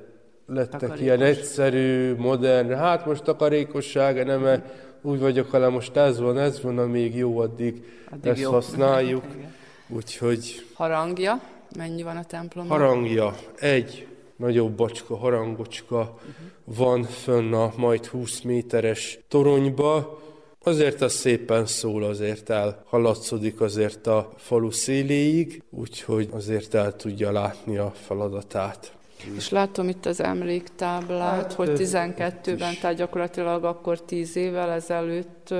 lettek Takarékos. ilyen egyszerű, modern, hát most takarékosság, nem -e, úgy vagyok vele, most ez van, ez van, amíg jó, addig, addig ezt jó. használjuk. Úgyhogy... Harangja? Mennyi van a templomban? Harangja. Egy nagyobb bacska, harangocska uh-huh. van fönn a majd 20 méteres toronyba. Azért az szépen szól, azért elhaladszódik azért a falu széléig, úgyhogy azért el tudja látni a feladatát. És látom itt az emléktáblát, hát, hogy 12-ben, tehát gyakorlatilag akkor 10 évvel ezelőtt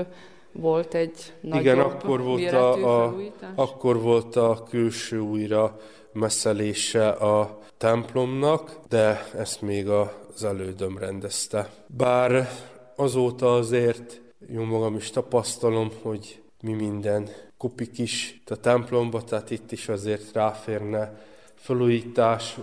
volt egy nagyobb Igen, akkor volt a, a, akkor volt a külső újra messzelése a templomnak, de ezt még az elődöm rendezte. Bár azóta azért jó magam is tapasztalom, hogy mi minden kopik is a templomba, tehát itt is azért ráférne felújítás.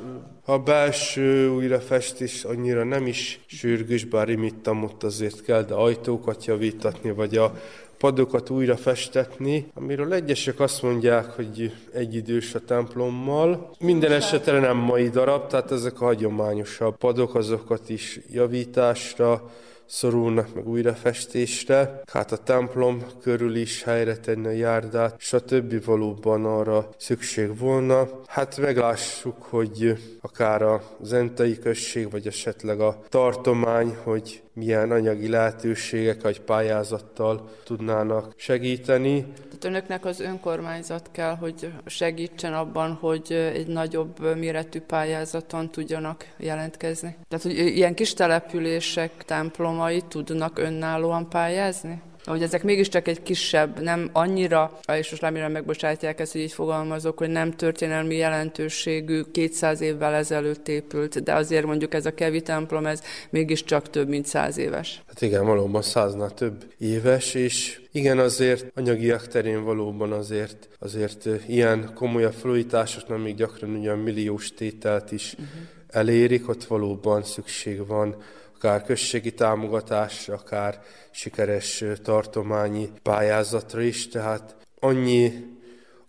A belső újrafestés annyira nem is sürgős, bár imittam ott azért kell, de ajtókat javítatni, vagy a padokat újra festetni, amiről egyesek azt mondják, hogy egyidős a templommal. Minden esetre nem mai darab, tehát ezek a hagyományosabb padok, azokat is javításra, szorulnak meg újrafestésre, hát a templom körül is helyre tenni a járdát, stb. valóban arra szükség volna. Hát meglássuk, hogy akár a zentai község, vagy esetleg a tartomány, hogy milyen anyagi lehetőségek vagy pályázattal tudnának segíteni. Tehát önöknek az önkormányzat kell, hogy segítsen abban, hogy egy nagyobb méretű pályázaton tudjanak jelentkezni. Tehát, hogy ilyen kis települések templomai tudnak önállóan pályázni? Hogy ezek mégiscsak egy kisebb, nem annyira, és most remélem megbocsátják ezt, hogy így fogalmazok, hogy nem történelmi jelentőségű, 200 évvel ezelőtt épült, de azért mondjuk ez a Kevi templom, ez mégiscsak több, mint 100 éves. Hát igen, valóban száznál több éves, és igen, azért anyagiak terén valóban azért, azért ilyen komolyabb felújítások, még gyakran ugyan milliós tételt is uh-huh. elérik, ott valóban szükség van akár községi támogatás, akár sikeres tartományi pályázatra is, tehát annyi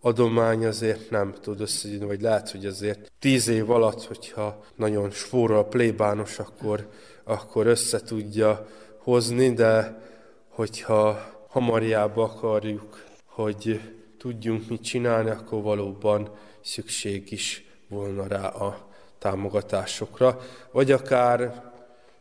adomány azért nem tud összegyűjteni, vagy lehet, hogy azért tíz év alatt, hogyha nagyon spórol a plébános, akkor, akkor össze tudja hozni, de hogyha hamarjába akarjuk, hogy tudjunk mit csinálni, akkor valóban szükség is volna rá a támogatásokra, vagy akár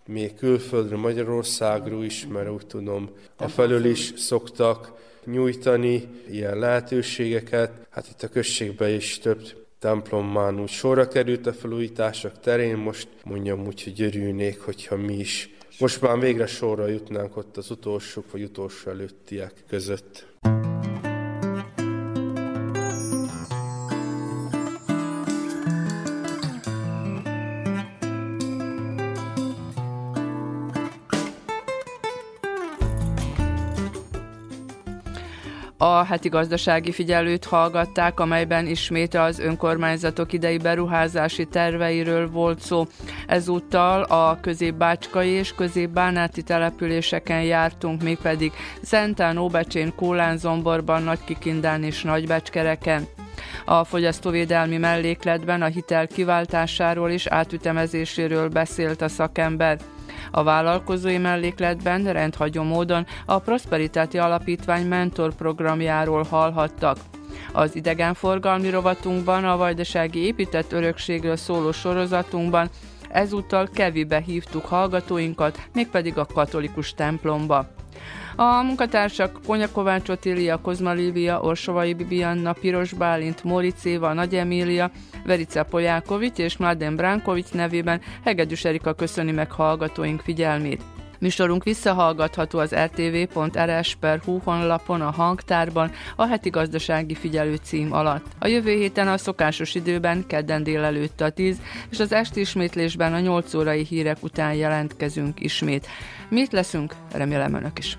még külföldre, Magyarországról is, mert úgy tudom, a felől is szoktak nyújtani ilyen lehetőségeket. Hát itt a községben is több templom már úgy sorra került a felújítások terén, most mondjam úgy, hogy örülnék, hogyha mi is most már végre sorra jutnánk ott az utolsók vagy utolsó előttiek között. A heti gazdasági figyelőt hallgatták, amelyben ismét az önkormányzatok idei beruházási terveiről volt szó. Ezúttal a középbácskai és középbánáti településeken jártunk, mégpedig Szentán, Óbecsén, Kólán, Zomborban, Nagykikindán és Nagybecskereken. A fogyasztóvédelmi mellékletben a hitel kiváltásáról és átütemezéséről beszélt a szakember. A vállalkozói mellékletben rendhagyó módon a Prosperitáti Alapítvány mentor programjáról hallhattak. Az idegenforgalmi rovatunkban, a vajdasági épített örökségről szóló sorozatunkban ezúttal kevibe hívtuk hallgatóinkat, mégpedig a katolikus templomba. A munkatársak Konya Kovács Otília, Kozma Lívia, Orsovai Bibianna, Piros Bálint, Moric Éva, Nagy Emília, Verica Polyákovics és Mladen Bránkovics nevében Hegedűs Erika köszöni meg hallgatóink figyelmét. Műsorunk visszahallgatható az rtv.rs.hu honlapon a hangtárban a heti gazdasági figyelő cím alatt. A jövő héten a szokásos időben kedden délelőtt a 10, és az esti ismétlésben a 8 órai hírek után jelentkezünk ismét. Mit leszünk? Remélem önök is.